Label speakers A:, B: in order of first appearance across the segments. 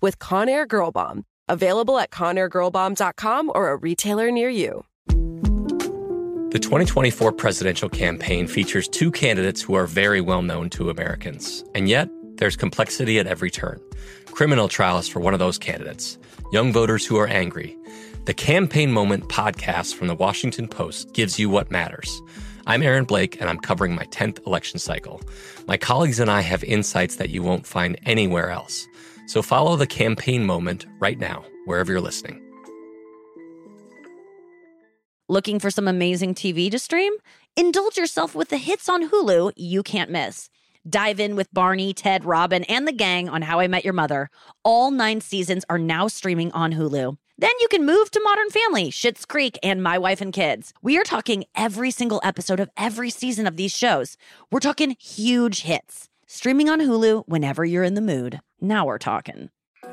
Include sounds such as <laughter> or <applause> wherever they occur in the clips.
A: with Conair Girl Bomb. Available at ConairGirlBomb.com or a retailer near you.
B: The 2024 presidential campaign features two candidates who are very well known to Americans. And yet, there's complexity at every turn. Criminal trials for one of those candidates, young voters who are angry. The Campaign Moment podcast from the Washington Post gives you what matters. I'm Aaron Blake, and I'm covering my 10th election cycle. My colleagues and I have insights that you won't find anywhere else. So follow the campaign moment right now, wherever you're listening.
C: Looking for some amazing TV to stream? Indulge yourself with the hits on Hulu you can't miss. Dive in with Barney, Ted, Robin, and the gang on How I Met Your Mother. All nine seasons are now streaming on Hulu. Then you can move to Modern Family, Schitt's Creek, and My Wife and Kids. We are talking every single episode of every season of these shows. We're talking huge hits. Streaming on Hulu whenever you're in the mood. Now we're talking.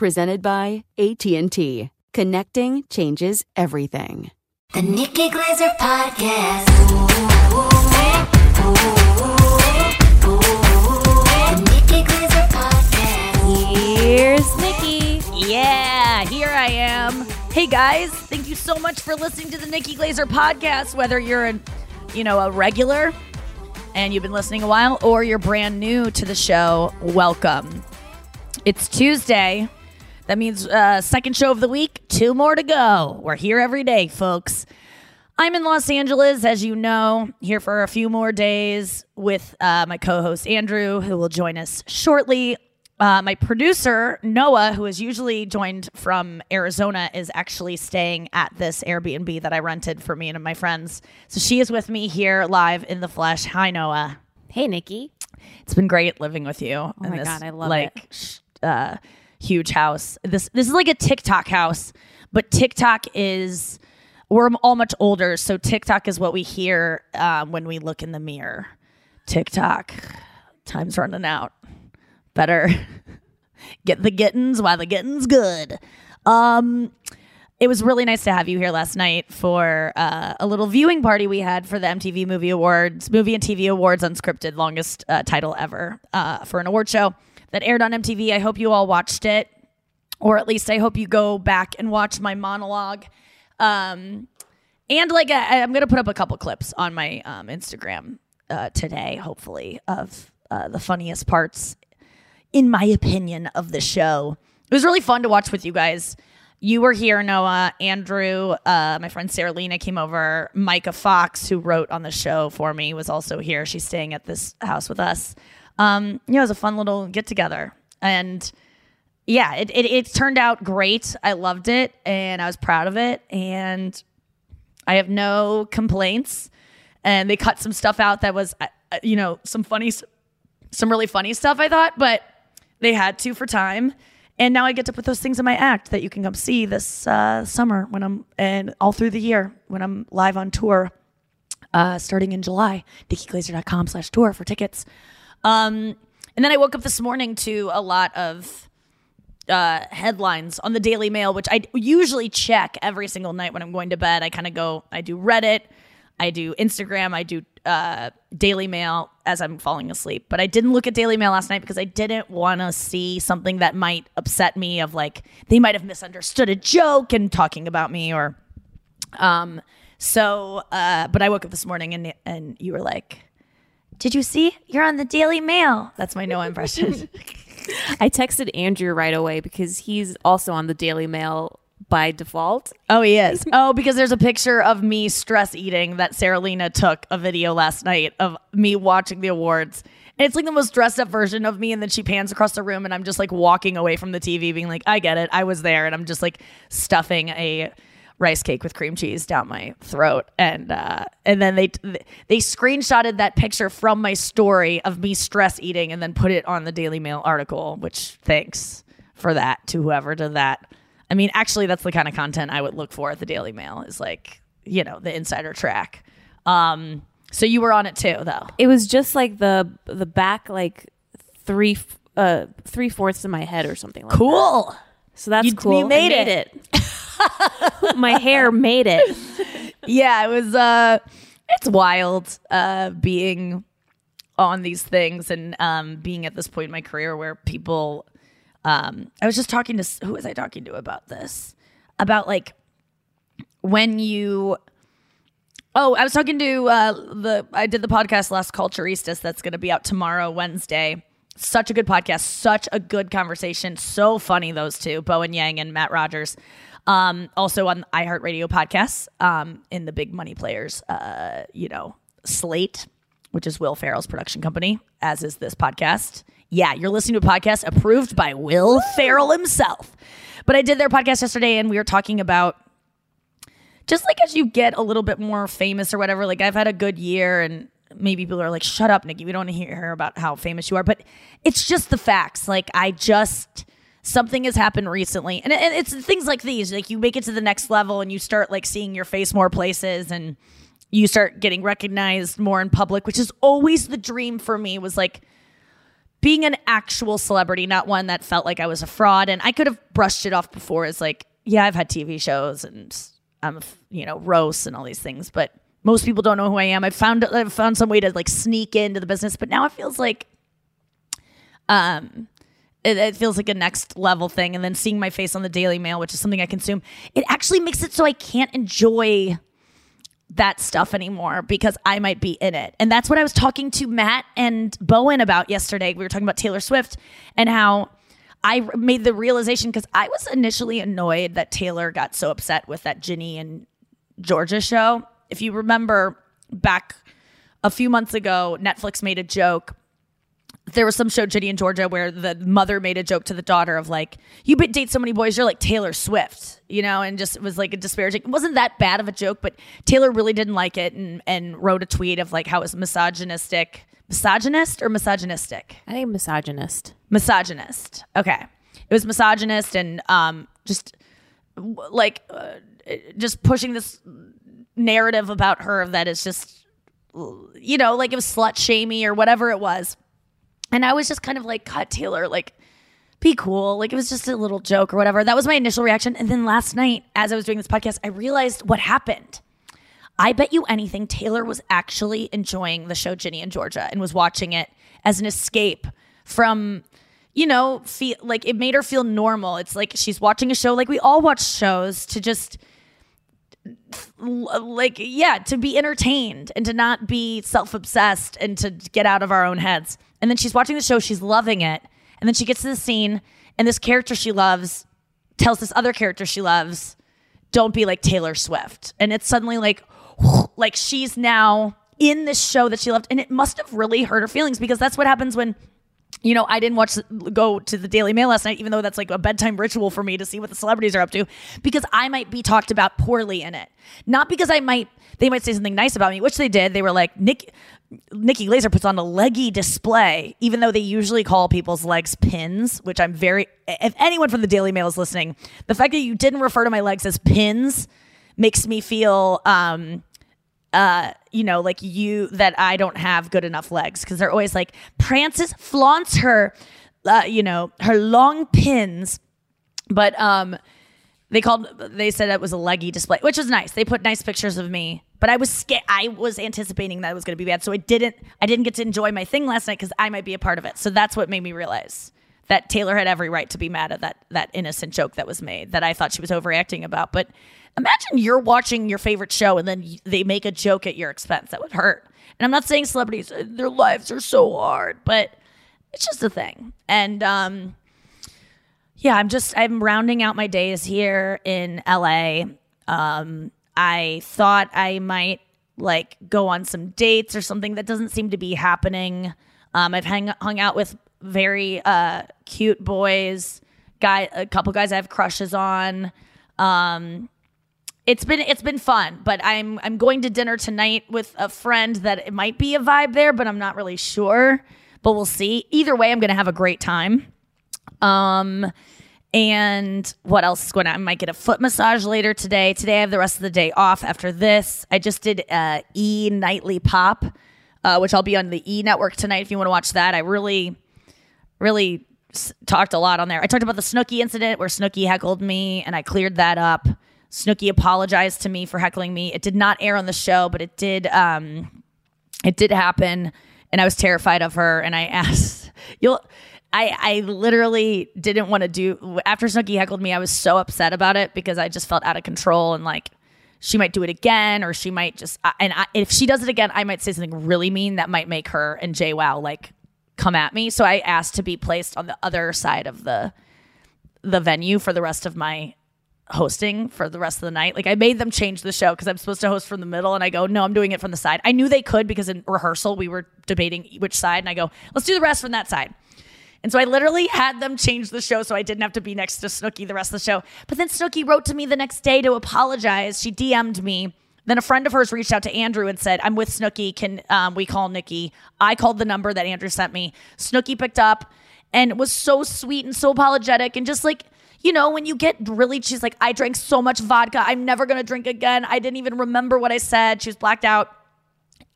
D: Presented by AT&T. Connecting changes everything.
E: The Nikki Glazer Podcast. The Nikki Glazer Podcast.
C: Here's Nikki. Yeah, here I am. Hey guys, thank you so much for listening to the Nikki Glazer podcast. Whether you're an, you know, a regular and you've been listening a while, or you're brand new to the show, welcome. It's Tuesday. That means uh, second show of the week. Two more to go. We're here every day, folks. I'm in Los Angeles, as you know, here for a few more days with uh, my co host Andrew, who will join us shortly. Uh, my producer, Noah, who is usually joined from Arizona, is actually staying at this Airbnb that I rented for me and my friends. So she is with me here live in the flesh. Hi, Noah.
F: Hey, Nikki.
C: It's been great living with you. Oh
F: my God, I love
C: like,
F: it.
C: sh- Uh, huge house. This this is like a TikTok house, but TikTok is we're all much older, so TikTok is what we hear um, when we look in the mirror. TikTok, time's running out. Better <laughs> get the gettins while the getting's good. Um, it was really nice to have you here last night for uh, a little viewing party we had for the MTV Movie Awards, Movie and TV Awards, unscripted, longest uh, title ever uh, for an award show that aired on MTV. I hope you all watched it, or at least I hope you go back and watch my monologue. Um, and like I, I'm gonna put up a couple clips on my um, Instagram uh, today, hopefully, of uh, the funniest parts, in my opinion, of the show. It was really fun to watch with you guys. You were here, Noah, Andrew, uh, my friend Sarah Lena came over. Micah Fox, who wrote on the show for me, was also here. She's staying at this house with us. Um, you know, it was a fun little get together. And yeah, it, it, it turned out great. I loved it and I was proud of it. And I have no complaints. And they cut some stuff out that was, uh, uh, you know, some funny, some really funny stuff, I thought, but they had to for time. And now I get to put those things in my act that you can come see this uh, summer when I'm, and all through the year when I'm live on tour uh, starting in July. NikkiGlazer.com slash tour for tickets. Um, and then I woke up this morning to a lot of uh, headlines on the Daily Mail, which I usually check every single night when I'm going to bed. I kind of go, I do Reddit, I do Instagram, I do uh, Daily Mail as I'm falling asleep. But I didn't look at Daily Mail last night because I didn't want to see something that might upset me. Of like they might have misunderstood a joke and talking about me, or um. So, uh, but I woke up this morning and and you were like, "Did you see? You're on the Daily Mail." That's my no <laughs> impression.
F: I texted Andrew right away because he's also on the Daily Mail by default.
C: Oh, he is. <laughs> Oh, because there's a picture of me stress eating that Sarah Lena took a video last night of me watching the awards. And it's like the most dressed up version of me. And then she pans across the room and I'm just like walking away from the TV being like, I get it. I was there. And I'm just like stuffing a rice cake with cream cheese down my throat. And, uh, and then they, they screenshotted that picture from my story of me stress eating and then put it on the Daily Mail article, which thanks for that to whoever did that. I mean, actually, that's the kind of content I would look for at the Daily Mail is like, you know, the insider track. Um, so you were on it too, though.
F: It was just like the the back like three uh three fourths of my head or something like that. So that's
C: You-
F: cool.
C: you made
F: I
C: it.
F: it. <laughs> my hair made it.
C: yeah, it was uh it's wild uh being on these things and um being at this point in my career where people um I was just talking to who was I talking to about this? About like when you Oh, I was talking to uh the I did the podcast Las Culturistas that's going to be out tomorrow Wednesday. Such a good podcast, such a good conversation. So funny those two, Bowen Yang and Matt Rogers. Um, also on iHeartRadio podcasts, um, in the big money players, uh, you know, Slate, which is Will Ferrell's production company, as is this podcast. Yeah, you're listening to a podcast approved by Will Ferrell himself. But I did their podcast yesterday and we were talking about just like as you get a little bit more famous or whatever, like I've had a good year and maybe people are like, shut up, Nikki, we don't want to hear about how famous you are. But it's just the facts. Like I just something has happened recently. And, and it's things like these. Like you make it to the next level and you start like seeing your face more places and you start getting recognized more in public, which is always the dream for me was like being an actual celebrity, not one that felt like I was a fraud. And I could have brushed it off before as like, yeah, I've had TV shows and I'm, you know, roasts and all these things, but most people don't know who I am. I found I've found some way to like sneak into the business, but now it feels like, um, it, it feels like a next level thing. And then seeing my face on the Daily Mail, which is something I consume, it actually makes it so I can't enjoy that stuff anymore because I might be in it. And that's what I was talking to Matt and Bowen about yesterday. We were talking about Taylor Swift and how I made the realization because I was initially annoyed that Taylor got so upset with that Ginny and Georgia show. If you remember back a few months ago, Netflix made a joke there was some show Ginny and Georgia where the mother made a joke to the daughter of like, "You date so many boys, you're like Taylor Swift," you know, and just it was like a disparaging. It wasn't that bad of a joke, but Taylor really didn't like it and and wrote a tweet of like how it was misogynistic, misogynist or misogynistic,
F: I think misogynist.
C: misogynist. Okay, it was misogynist and um just like uh, just pushing this narrative about her that is just you know like it was slut shamey or whatever it was. And I was just kind of like, cut Taylor, like, be cool. Like, it was just a little joke or whatever. That was my initial reaction. And then last night, as I was doing this podcast, I realized what happened. I bet you anything, Taylor was actually enjoying the show Ginny and Georgia and was watching it as an escape from, you know, feel like it made her feel normal. It's like she's watching a show like we all watch shows to just like yeah to be entertained and to not be self-obsessed and to get out of our own heads. And then she's watching the show she's loving it. And then she gets to the scene and this character she loves tells this other character she loves don't be like taylor swift. And it's suddenly like <gasps> like she's now in this show that she loved and it must have really hurt her feelings because that's what happens when you know, I didn't watch go to the Daily Mail last night, even though that's like a bedtime ritual for me to see what the celebrities are up to, because I might be talked about poorly in it. Not because I might they might say something nice about me, which they did. They were like, Nick Nikki Glazer puts on a leggy display, even though they usually call people's legs pins, which I'm very if anyone from the Daily Mail is listening, the fact that you didn't refer to my legs as pins makes me feel um uh, you know, like you that I don't have good enough legs because they're always like Prances flaunts her, uh, you know, her long pins But um, they called. They said it was a leggy display, which was nice. They put nice pictures of me, but I was scared. I was anticipating that it was going to be bad, so I didn't. I didn't get to enjoy my thing last night because I might be a part of it. So that's what made me realize that Taylor had every right to be mad at that that innocent joke that was made that I thought she was overreacting about. But imagine you're watching your favorite show and then they make a joke at your expense. That would hurt. And I'm not saying celebrities uh, their lives are so hard, but it's just a thing. And um yeah, I'm just I'm rounding out my days here in LA. Um I thought I might like go on some dates or something that doesn't seem to be happening. Um I've hang, hung out with very uh cute boys, guy a couple guys I have crushes on. Um it's been it's been fun, but I'm I'm going to dinner tonight with a friend that it might be a vibe there, but I'm not really sure. But we'll see. Either way, I'm going to have a great time. Um, and what else is going on? I might get a foot massage later today. Today I have the rest of the day off. After this, I just did uh, E Nightly Pop, uh, which I'll be on the E Network tonight if you want to watch that. I really, really s- talked a lot on there. I talked about the Snooki incident where Snooki heckled me, and I cleared that up. Snooki apologized to me for heckling me. It did not air on the show, but it did. Um, it did happen and i was terrified of her and i <laughs> asked you'll i i literally didn't want to do after snooki heckled me i was so upset about it because i just felt out of control and like she might do it again or she might just and I, if she does it again i might say something really mean that might make her and JWoww like come at me so i asked to be placed on the other side of the the venue for the rest of my hosting for the rest of the night. Like I made them change the show because I'm supposed to host from the middle and I go, no, I'm doing it from the side. I knew they could because in rehearsal we were debating which side and I go, let's do the rest from that side. And so I literally had them change the show so I didn't have to be next to Snooki the rest of the show. But then Snooki wrote to me the next day to apologize. She DM'd me. Then a friend of hers reached out to Andrew and said, I'm with Snooki. Can um, we call Nikki? I called the number that Andrew sent me. Snooki picked up and was so sweet and so apologetic and just like, you know, when you get really, she's like, I drank so much vodka. I'm never going to drink again. I didn't even remember what I said. She was blacked out.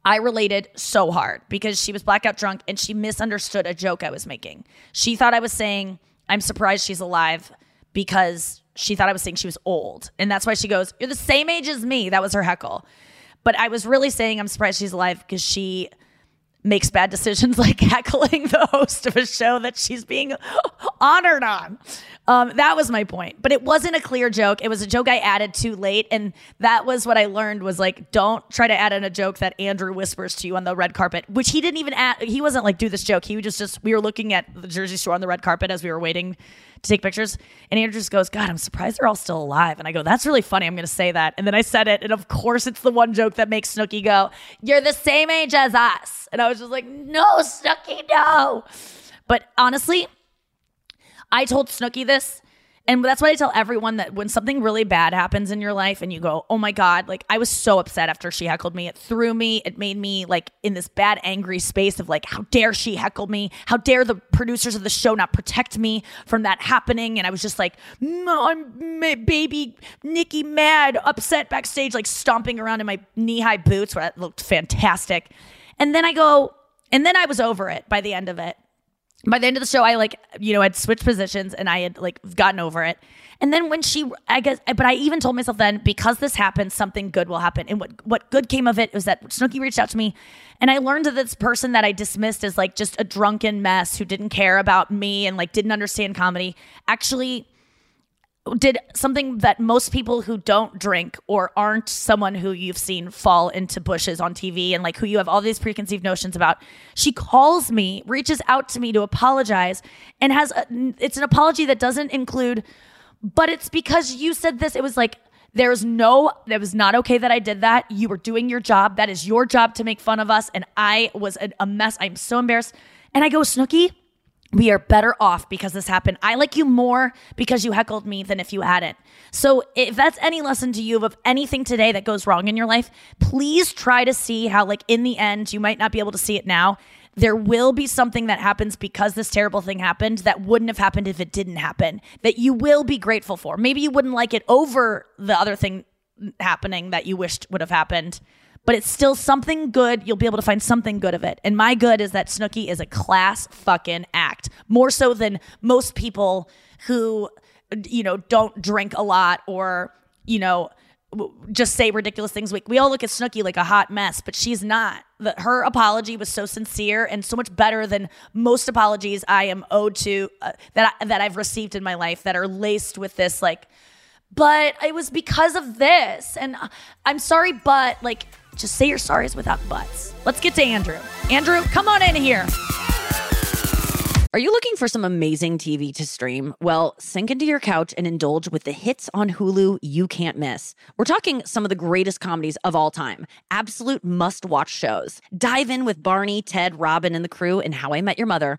C: I related so hard because she was blackout drunk and she misunderstood a joke I was making. She thought I was saying, I'm surprised she's alive because she thought I was saying she was old. And that's why she goes, You're the same age as me. That was her heckle. But I was really saying, I'm surprised she's alive because she makes bad decisions <laughs> like heckling the host of a show that she's being honored on. Um, that was my point. But it wasn't a clear joke. It was a joke I added too late. And that was what I learned was like, don't try to add in a joke that Andrew whispers to you on the red carpet, which he didn't even add. He wasn't like, do this joke. He was just, just we were looking at the Jersey Shore on the red carpet as we were waiting to take pictures. And Andrew just goes, God, I'm surprised they're all still alive. And I go, that's really funny. I'm going to say that. And then I said it. And of course, it's the one joke that makes Snooki go, You're the same age as us. And I was just like, No, Snooki, no. But honestly, I told Snooki this. And that's why I tell everyone that when something really bad happens in your life and you go, oh my God, like I was so upset after she heckled me. It threw me. It made me like in this bad, angry space of like, how dare she heckle me? How dare the producers of the show not protect me from that happening? And I was just like, no, I'm baby Nikki mad, upset backstage, like stomping around in my knee high boots where it looked fantastic. And then I go, and then I was over it by the end of it by the end of the show, I like, you know, I'd switched positions and I had like gotten over it. And then when she, I guess, but I even told myself then because this happened, something good will happen. And what what good came of it was that Snooki reached out to me, and I learned that this person that I dismissed as like just a drunken mess who didn't care about me and like didn't understand comedy actually did something that most people who don't drink or aren't someone who you've seen fall into bushes on TV and like who you have all these preconceived notions about. She calls me, reaches out to me to apologize and has a, it's an apology that doesn't include but it's because you said this. It was like there's no it was not okay that I did that. You were doing your job. That is your job to make fun of us and I was a, a mess. I'm so embarrassed. And I go, "Snooki, we are better off because this happened. I like you more because you heckled me than if you hadn't. So, if that's any lesson to you of anything today that goes wrong in your life, please try to see how, like, in the end, you might not be able to see it now. There will be something that happens because this terrible thing happened that wouldn't have happened if it didn't happen, that you will be grateful for. Maybe you wouldn't like it over the other thing happening that you wished would have happened but it's still something good. You'll be able to find something good of it. And my good is that Snooki is a class fucking act, more so than most people who you know, don't drink a lot or, you know, just say ridiculous things. We, we all look at Snooki like a hot mess, but she's not. The, her apology was so sincere and so much better than most apologies I am owed to uh, that I, that I've received in my life that are laced with this like but it was because of this and uh, I'm sorry but like just say your sorries without buts. Let's get to Andrew. Andrew, come on in here.
G: Are you looking for some amazing TV to stream? Well, sink into your couch and indulge with the hits on Hulu you can't miss. We're talking some of the greatest comedies of all time, absolute must watch shows. Dive in with Barney, Ted, Robin, and the crew in How I Met Your Mother.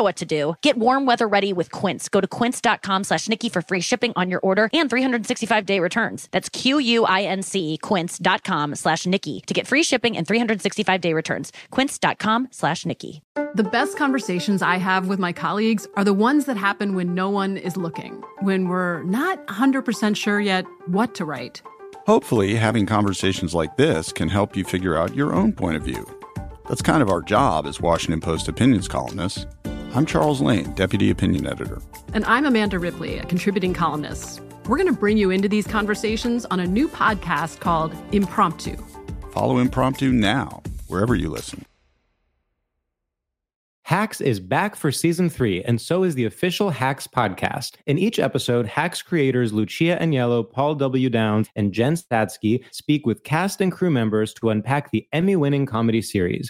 G: what to do. Get warm weather ready with Quince. Go to quince.com slash Nikki for free shipping on your order and 365 day returns. That's Q-U-I-N-C quince.com slash Nikki to get free shipping and 365 day returns. Quince.com slash Nikki.
H: The best conversations I have with my colleagues are the ones that happen when no one is looking, when we're not 100% sure yet what to write.
I: Hopefully, having conversations like this can help you figure out your own point of view. That's kind of our job as Washington Post opinions columnists. I'm Charles Lane, Deputy Opinion Editor.
H: And I'm Amanda Ripley, a contributing columnist. We're going to bring you into these conversations on a new podcast called Impromptu.
I: Follow Impromptu now, wherever you listen.
J: Hacks is back for season three, and so is the official Hacks podcast. In each episode, Hacks creators Lucia Aniello, Paul W. Downs, and Jen Statsky speak with cast and crew members to unpack the Emmy winning comedy series.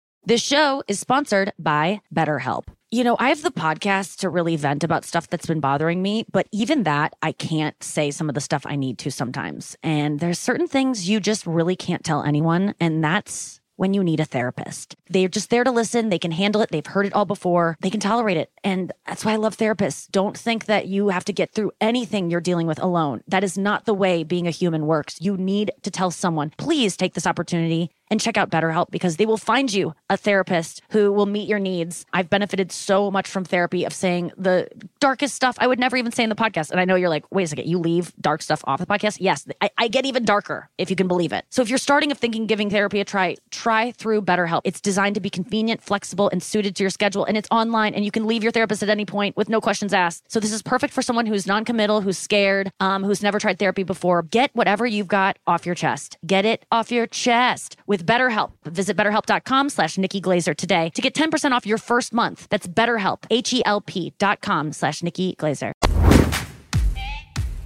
G: This show is sponsored by BetterHelp. You know, I have the podcast to really vent about stuff that's been bothering me, but even that, I can't say some of the stuff I need to sometimes. And there's certain things you just really can't tell anyone. And that's when you need a therapist. They're just there to listen. They can handle it. They've heard it all before. They can tolerate it. And that's why I love therapists. Don't think that you have to get through anything you're dealing with alone. That is not the way being a human works. You need to tell someone, please take this opportunity and check out BetterHelp because they will find you a therapist who will meet your needs. I've benefited so much from therapy of saying the darkest stuff I would never even say in the podcast. And I know you're like, wait a second, you leave dark stuff off the podcast? Yes, I, I get even darker if you can believe it. So if you're starting of thinking giving therapy a try, try through BetterHelp. It's designed to be convenient, flexible, and suited to your schedule. And it's online and you can leave your therapist at any point with no questions asked. So this is perfect for someone who's non-committal, who's scared, um, who's never tried therapy before. Get whatever you've got off your chest. Get it off your chest with BetterHelp. Visit betterhelp.com slash Nikki Glazer today to get 10% off your first month. That's betterhelp, H-E-L-P dot com slash Nikki Glazer.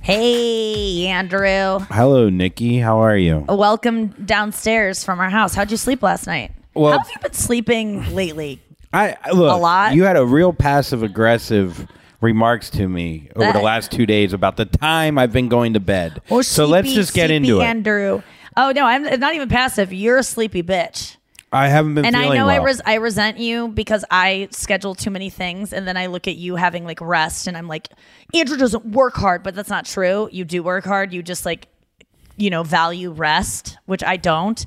C: Hey, Andrew.
K: Hello, Nikki. How are you?
C: Welcome downstairs from our house. How'd you sleep last night?
K: Well-
C: How have you been sleeping lately?
K: I I- look.
C: A lot?
K: You had a real passive aggressive remarks to me over the last two days about the time I've been going to bed. so let's just get
C: sleepy
K: into it.
C: Andrew. Oh no, I'm not even passive. You're a sleepy bitch.
K: I haven't been
C: and I know I res- I resent you because I schedule too many things, and then I look at you having like rest, and I'm like, Andrew doesn't work hard, but that's not true. You do work hard. You just like, you know, value rest, which I don't.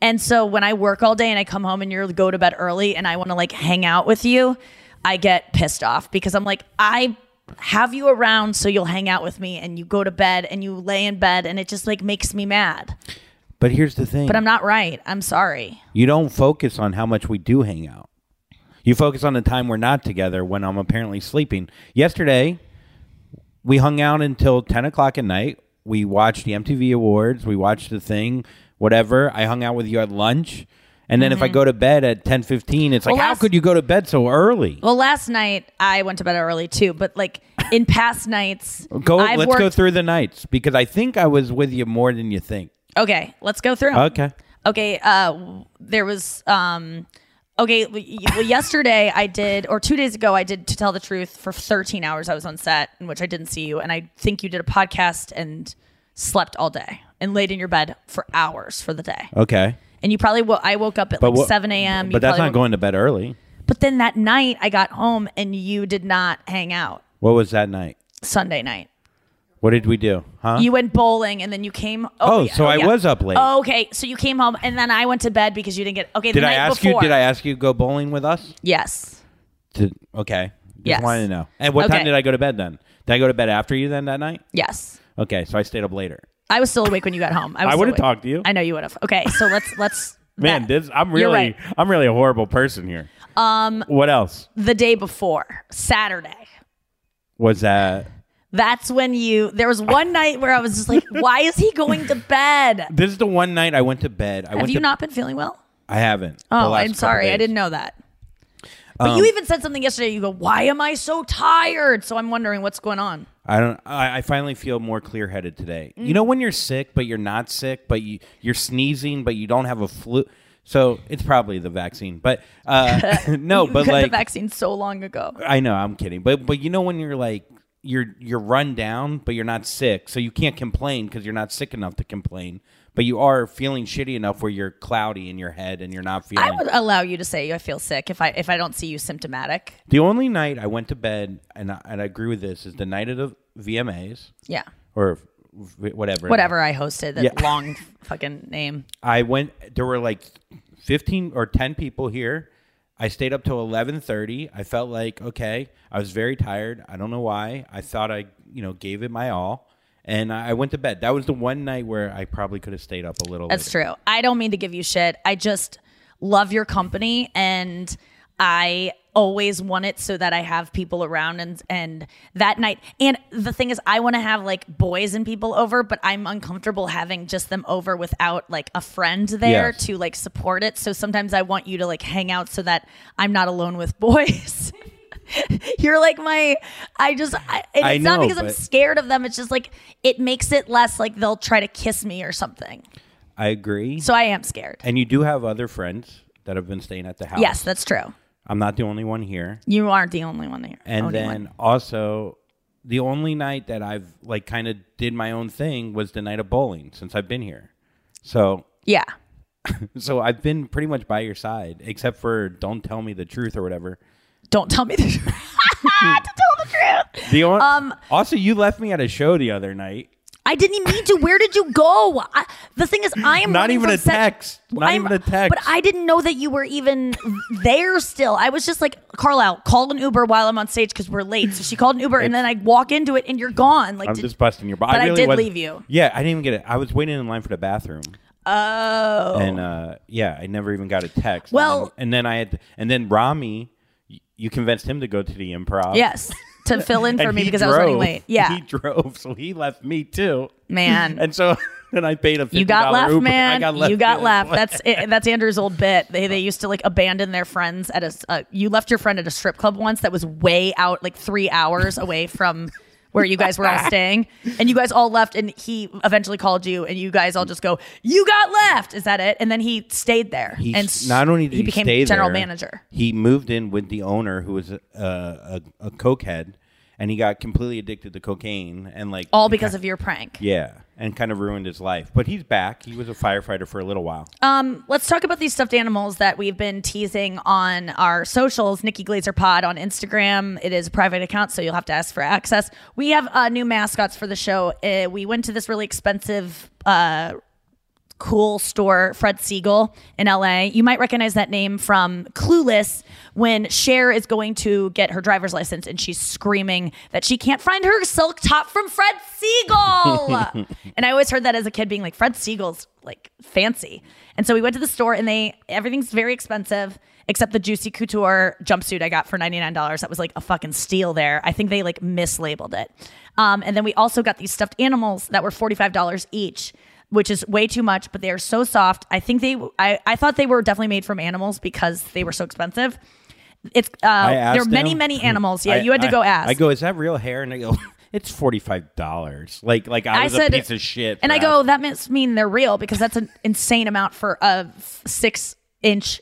C: And so when I work all day and I come home and you go to bed early, and I want to like hang out with you, I get pissed off because I'm like, I have you around so you'll hang out with me, and you go to bed and you lay in bed, and it just like makes me mad.
K: But here's the thing.
C: But I'm not right. I'm sorry.
K: You don't focus on how much we do hang out. You focus on the time we're not together when I'm apparently sleeping. Yesterday, we hung out until 10 o'clock at night. We watched the MTV Awards. We watched the thing, whatever. I hung out with you at lunch. And then if I mm-hmm. go to bed at 10:15, it's like,
C: Well,
K: how could you go to bed so early?
C: Well, last night I went to bed early too, but like in past nights,
K: Go.
C: I've
K: let's
C: worked,
K: go through the nights because I think I was with you more than you think.
C: Okay, let's go through. 'em.
K: Okay.
C: Okay. Uh, there was um. Okay, well, yesterday I did, or two days ago I did. To tell the truth, for 13 hours I was on set, in which I didn't see you, and I think you did a podcast and slept all day and laid in your bed for hours for the day.
K: Okay.
C: And you probably wo- I woke up at like
K: what-
C: 7 a.m. You
K: But that's
C: probably
K: not
C: woke-
K: going to bed early.
C: But then that night I got home and you did not hang out.
K: What was that night?
C: Sunday night.
K: What did we do? Huh?
C: You went bowling and then you came.
K: Oh,
C: yeah,
K: so I
C: yeah.
K: was up late.
C: Oh, okay. So you came home and then I went to bed because you didn't get. Okay, the
K: did I ask
C: before.
K: you? Did I ask you to go bowling with us?
C: Yes.
K: Okay. Just
C: Yes.
K: wanted to know. And what time did I go to bed then? Did I go to bed after you then that night?
C: Yes.
K: Okay, so I stayed up later.
C: I was still awake when you got home. I,
K: I would've talked to you.
C: I know you would have. Okay, so let's let's. <laughs>
K: Man,
C: that-
K: this I'm really
C: right.
K: I'm really a horrible person here.
C: Um,
K: What else
C: the day before Saturday.
K: was that?
C: That's when you. There was one night where I was just like, <laughs> "Why is he going to bed?
K: This is the one night I went to bed. I
C: Have
K: went
C: you
K: to,
C: not been feeling well?"
K: I haven't.
C: Oh, I'm sorry. I didn't know that. But
K: Um,
C: you even said something yesterday. You go, "Why am I so tired?" So I'm wondering what's going on.
K: I don't. I, I finally feel more clear headed today. You know when you're sick, but you're not sick, but you you're sneezing, but you don't have a flu. So it's probably the vaccine. But uh, <laughs> no, <laughs>
C: you
K: but
C: got
K: like
C: the vaccine so long ago.
K: I know, I'm kidding. But but you know when you're like you're you're run down, but you're not sick, so you can't complain because you're not sick enough to complain. But you are feeling shitty enough where you're cloudy in your head and you're not feeling.
C: I would allow you to say I feel sick if I if I don't see you symptomatic.
K: the only night I went to bed, and I, and I agree with this, is the night of the VMAs
C: Yeah.
K: or whatever.
C: Whatever I hosted, that
K: Yeah.
C: long fucking name.
K: I went. There were like fifteen or ten people here. I stayed up till eleven thirty. I felt like okay. I was very tired. I don't know why. I thought I, you know, gave it my all, and I I went to bed. That was the one night where I probably could have stayed up a little.
C: That's
K: later.
C: true. I don't mean to give you shit. I just love your company and I always want it so that I have people around and and that night. And the thing is I want to have like boys and people over, but I'm uncomfortable having just them over without like a friend there
K: Yes.
C: to like support it. So sometimes I want you to like hang out so that I'm not alone with boys. <laughs> You're like my I just I, and
K: I
C: it's not
K: know,
C: because I'm scared of them. It's just like it makes it less like they'll try to kiss me or something.
K: I agree.
C: So I am scared.
K: and you do have other friends that have been staying at the house.
C: Yes, that's true.
K: I'm not the only one here.
C: You aren't the only one there.
K: And
C: Only
K: then
C: one.
K: also, the only night that I've like kind of did my own thing was the night of bowling since I've been here. So
C: yeah, <laughs>
K: so I've been pretty much by your side, except for don't tell me the truth or whatever.
C: don't tell me the <laughs> truth. <laughs> to tell the truth.
K: The on-
C: Um,
K: also, you left me at a show the other night.
C: I didn't even mean to. Where did you go? I, the thing is, I am
K: Not even a
C: set-
K: text. Not
C: I'm-
K: even a text.
C: But I didn't know that you were even there still. I was just like, Carlisle, call an Uber while I'm on stage because we're late. So she called an Uber, and then I walk into it, and you're gone. Like,
K: I'm
C: did-
K: just busting your. bu-
C: but I
K: really
C: did leave you.
K: Yeah, I didn't even get it. I was waiting in line for the bathroom,
C: oh,
K: and uh, yeah, I never even got a text.
C: Well-
K: and then, and then I had, and then Rami, you convinced him to go to the improv.
C: yes, to fill in for me because I was running late. Yeah,
K: he drove, so he left me too.
C: man.
K: And so <laughs> then I paid a $50
C: You got left,
K: Uber.
C: man.
K: I got left.
C: you got
K: in.
C: left. That's <laughs> it, that's Andrew's old bit. They they used to like abandon their friends at a. Uh, you left your friend at a strip club once that was way out, like three hours away from where you guys were all <laughs> staying, and you guys all left. And he eventually called you, and you guys all just go, "You got left." Is that it? And then he stayed there,
K: He
C: and
K: s- not only did he,
C: became
K: stay
C: general
K: there,
C: manager.
K: he moved in with the owner who was a, a, a cokehead, and he got completely addicted to cocaine and like
C: All because of your prank.
K: yeah, and kind of ruined his life. But he's back. He was a firefighter for a little while.
C: Um, let's talk about these stuffed animals that we've been teasing on our socials. Nikki Glazer Pod on Instagram. It is a private account, so you'll have to ask for access. We have uh, new mascots for the show. Uh, we went to this really expensive. Uh, Cool store, Fred Segal in LA. You might recognize that name from Clueless when Cher is going to get her driver's license and she's screaming that she can't find her silk top from Fred Segal. <laughs> and I always heard that as a kid being like, Fred Segal's like fancy. And so we went to the store and they, everything's very expensive except the Juicy Couture jumpsuit I got for $99. That was like a fucking steal there. I think they like mislabeled it. Um, and then we also got these stuffed animals that were $45 each which is way too much, but they are so soft. I think they, I, I thought they were definitely made from animals because they were so expensive. It's, uh, there are many,
K: him.
C: many <laughs> animals. Yeah,
K: I-
C: you had to
K: I-
C: go ask.
K: I go, is that real hair? And I go, <laughs> it's forty five dollars. Like like I was a piece of shit.
C: And I go, that must mean they're real because that's an insane amount for a six inch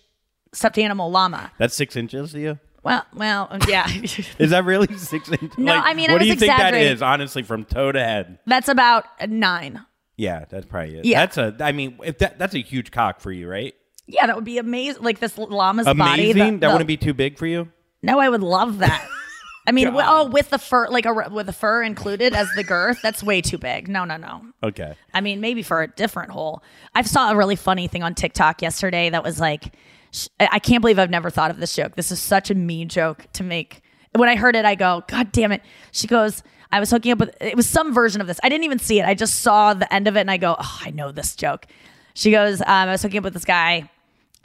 C: stuffed animal llama.
K: that's six inches to you.
C: Well, well, yeah. <laughs>
K: Is that really six inches?
C: No,
K: Like,
C: I mean, I
K: what do you think that is? Honestly, from toe to head.
C: that's about nine.
K: Yeah, that's probably it.
C: Yeah.
K: that's a. I mean, if that that's a huge cock for you, right?
C: Yeah, that would be amazing. Like this llama's body.
K: Amazing.
C: the-
K: that
C: the-
K: wouldn't be too big for you.
C: No, I would love that. <laughs> I mean, w- oh, with the fur, like a, with the fur included as the girth, that's way too big. No, no, no.
K: Okay.
C: I mean, maybe for a different hole. I saw a really funny thing on TikTok yesterday that was like, sh- I I can't believe I've never thought of this joke. This is such a mean joke to make. When I heard it, I go, God damn it. She goes, I was hooking up with, it was some version of this. I didn't even see it. I just saw the end of it and I go, oh, I know this joke. She goes, um, I was hooking up with this guy.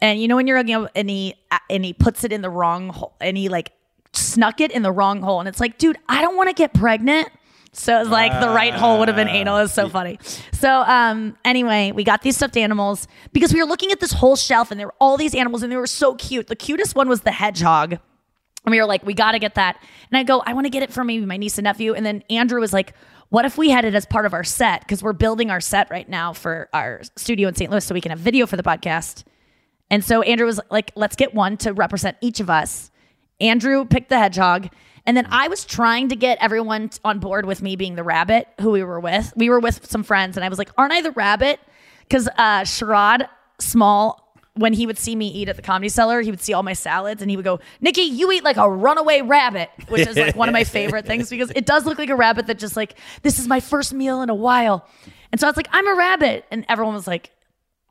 C: And you know when you're up and he and he puts it in the wrong hole and he like snuck it in the wrong hole and it's like, dude, I don't want to get pregnant. So it's like the right hole would have been anal. It's so funny. So um anyway, we got these stuffed animals because we were looking at this whole shelf and there were all these animals and they were so cute. The cutest one was the hedgehog. And we were like, we got to get that. And I go, I want to get it for maybe my niece and nephew. And then Andrew was like, what if we had it as part of our set? Because we're building our set right now for our studio in St. Louis so we can have video for the podcast. And so Andrew was like, let's get one to represent each of us. Andrew picked the hedgehog. And then I was trying to get everyone on board with me being the rabbit who we were with. We were with some friends, and I was like, aren't I the rabbit? Because uh, Sherrod Small, when he would see me eat at the comedy cellar, he would see all my salads and he would go, Nikki, you eat like a runaway rabbit, which is like one of my favorite things because it does look like a rabbit that just like, this is my first meal in a while. And so I was like, I'm a rabbit. And everyone was like,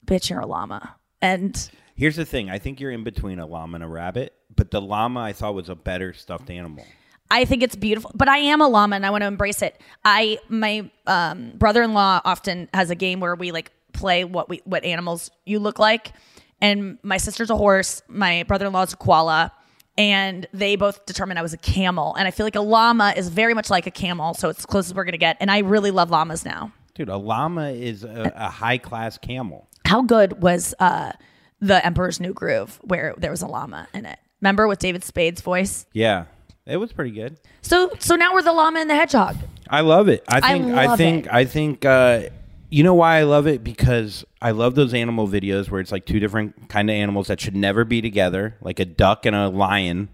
C: bitch, you're a llama. And
K: Here's the thing. I think you're in between a llama and a rabbit, but the llama I thought was a better stuffed animal.
C: I think it's beautiful, but I am a llama and I want to embrace it. I my um, brother-in-law often has a game where we like play what we what animals you look like, and my sister's a horse, my brother-in-law's a koala, and they both determined I was a camel, and I feel like a llama is very much like a camel, so it's the closest we're gonna get, and I really love llamas now.
K: Dude, a llama is a, a high class camel.
C: How good was uh, the Emperor's New Groove where there was a llama in it? Remember with David Spade's voice?
K: Yeah, it was pretty good.
C: So so now we're the llama and the hedgehog.
K: I love it. I
C: I
K: think. I,
C: love
K: think.
C: it.
K: I think. Uh, you know why I love it? Because I love those animal videos where it's like two different kind of animals that should never be together, like a duck and a lion.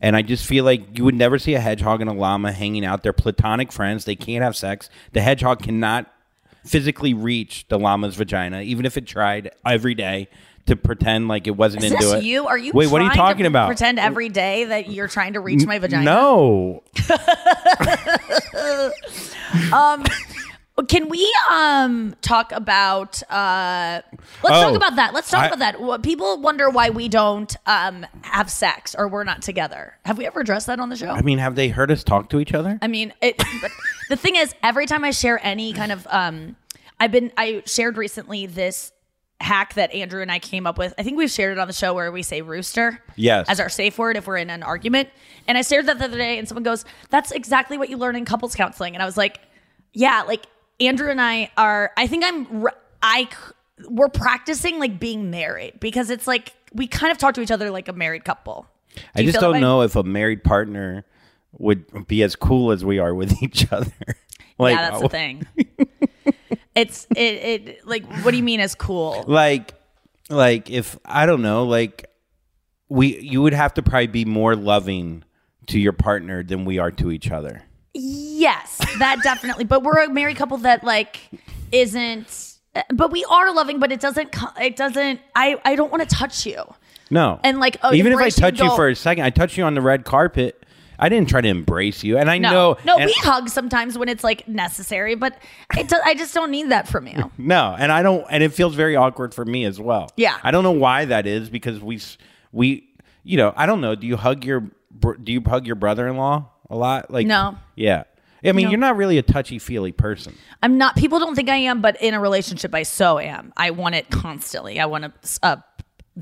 K: And I just feel like you would never see a hedgehog and a llama hanging out. They're platonic friends. They can't have sex. The hedgehog cannot physically reach the llama's vagina, even if it tried every day to pretend like it wasn't
C: Is
K: into
C: this
K: it.
C: you? Are you?
K: Wait, what are you talking about?
C: Pretend every day that you're trying to reach my vagina.
K: No. <laughs>
C: Um, can we um talk about uh? Let's
K: Oh,
C: talk about that. Let's talk
K: I-
C: about that. People wonder why we don't um have sex or we're not together. Have we ever addressed that on the show?
K: I mean, have they heard us talk to each other?
C: I mean, it, but the thing is, every time I share any kind of, um, I've been, I shared recently this hack that Andrew and I came up with. I think we've shared it on the show where we say rooster
K: Yes.
C: as our safe word if we're in an argument. And I shared that the other day, and someone goes, "That's exactly what you learn in couples counseling." And I was like, "Yeah, like Andrew and I are. I think I'm. I, we're practicing like being married because it's like we kind of talk to each other like a married couple." Do
K: I just don't know if a married partner would be as cool as we are with <laughs> each other. like,
C: yeah, that's the thing. <laughs> it's it, it like what do you mean as cool?
K: Like, like if I don't know, like we, you would have to probably be more loving to your partner than we are to each other.
C: Yes, that definitely. But we're a married couple that like isn't. But we are loving, but it doesn't. It doesn't. I I don't want to touch you.
K: No.
C: And, like, oh,
K: even if I touch you for a second, I touch you on the red carpet. I didn't try to embrace you, and I
C: No,
K: know.
C: no, we hug sometimes when it's like necessary, but it does, I just don't need that from you. <laughs>
K: No, and I don't, and it feels very awkward for me as well.
C: Yeah.
K: I don't know why that is because we, we, you know, I don't know. Do you hug your, do you hug your brother-in-law a lot? Like,
C: No.
K: Yeah. I mean,
C: No.
K: you're not really a touchy feely person.
C: I'm not. People don't think I am, but in a relationship, I so am. I want it constantly. I want to. Uh,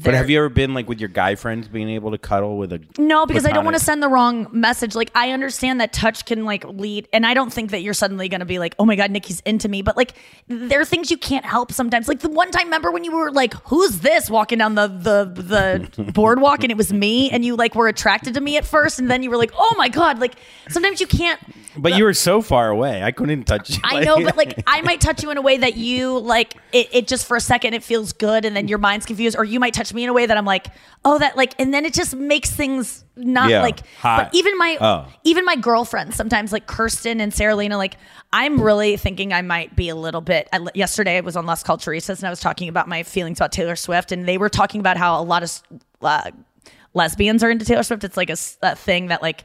K: But have you ever been like with your guy friends being able to cuddle with a?
C: No, because I don't want to send the wrong message. Like I understand that touch can like lead, and I don't think that you're suddenly going to be like, "Oh my god, Nikki's into me." But like, there are things you can't help sometimes. Like the one time, remember when you were like, "Who's this?" walking down the the the <laughs> boardwalk, and it was me, and you like were attracted to me at first, and then you were like, "Oh my god!" Like sometimes you can't.
K: But you were so far away, I couldn't touch you.
C: I <laughs> know, but like I might touch you in a way that you like it, it just for a second it feels good and then your mind's confused, or you might touch me in a way that I'm like, oh, that like, and then it just makes things not
K: Yeah,
C: like.
K: hot.
C: But even my
K: Oh.
C: even my girlfriends sometimes like Kirsten and Sarah Lena, like I'm really thinking I might be a little bit. I, yesterday I was on Las Culturistas and I was talking about my feelings about Taylor Swift, and they were talking about how a lot of uh, lesbians are into Taylor Swift. It's like a, a thing that like